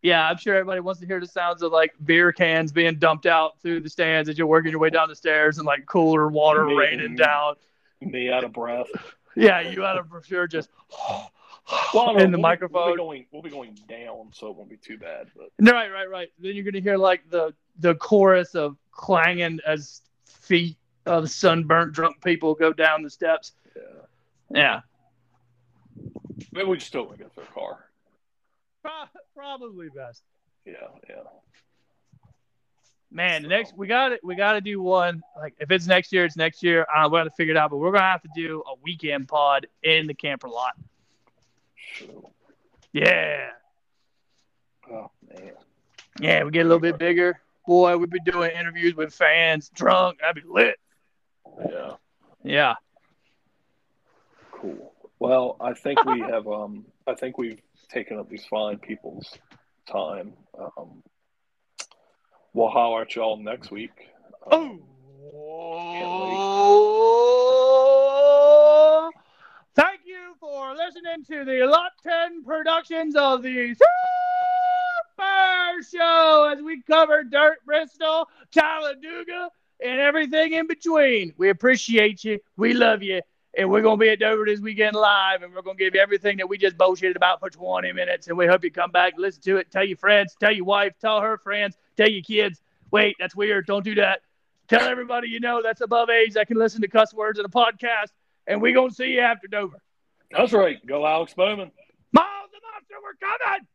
Yeah, I'm sure everybody wants to hear the sounds of like beer cans being dumped out through the stands as you're working your way down the stairs and like cooler water Me- raining down. Me out of breath. Yeah, you out of for sure just Well, in the we'll be- microphone. We'll be, going, we'll be going down, so it won't be too bad. But No, right, right, right. Then you're gonna hear like the the chorus of clanging as feet of sunburnt drunk people go down the steps. yeah, Yeah, maybe we just want to get their car. Pro- probably best. Yeah, yeah. Man, the next we got it. We got to do one. Like if it's next year, it's next year. Uh, we got to figure it out. But we're gonna have to do a weekend pod in the camper lot. Sure. Yeah, Oh man. yeah. We get a little bit bigger. boy, we'd be doing interviews with fans, drunk. That'd be lit. Yeah. Yeah. Cool. Well, I think we have. Um, I think we've taken up these fine people's time. Um, we'll holler at y'all next week. Um, Oh. Thank you for listening to the Lot 10 productions of the Super Show as we cover Dirt, Bristol, Talladega, and everything in between. We appreciate you. We love you. And we're going to be at Dover this weekend live, and we're going to give you everything that we just bullshitted about for 20 minutes. And we hope you come back, listen to it, tell your friends, tell your wife, tell her friends, tell your kids. Wait, that's weird. Don't do that. Tell everybody you know that's above age that can listen to cuss words in a podcast. And we're going to see you after Dover. That's right. Go, Alex Bowman. Miles the Monster, we're coming.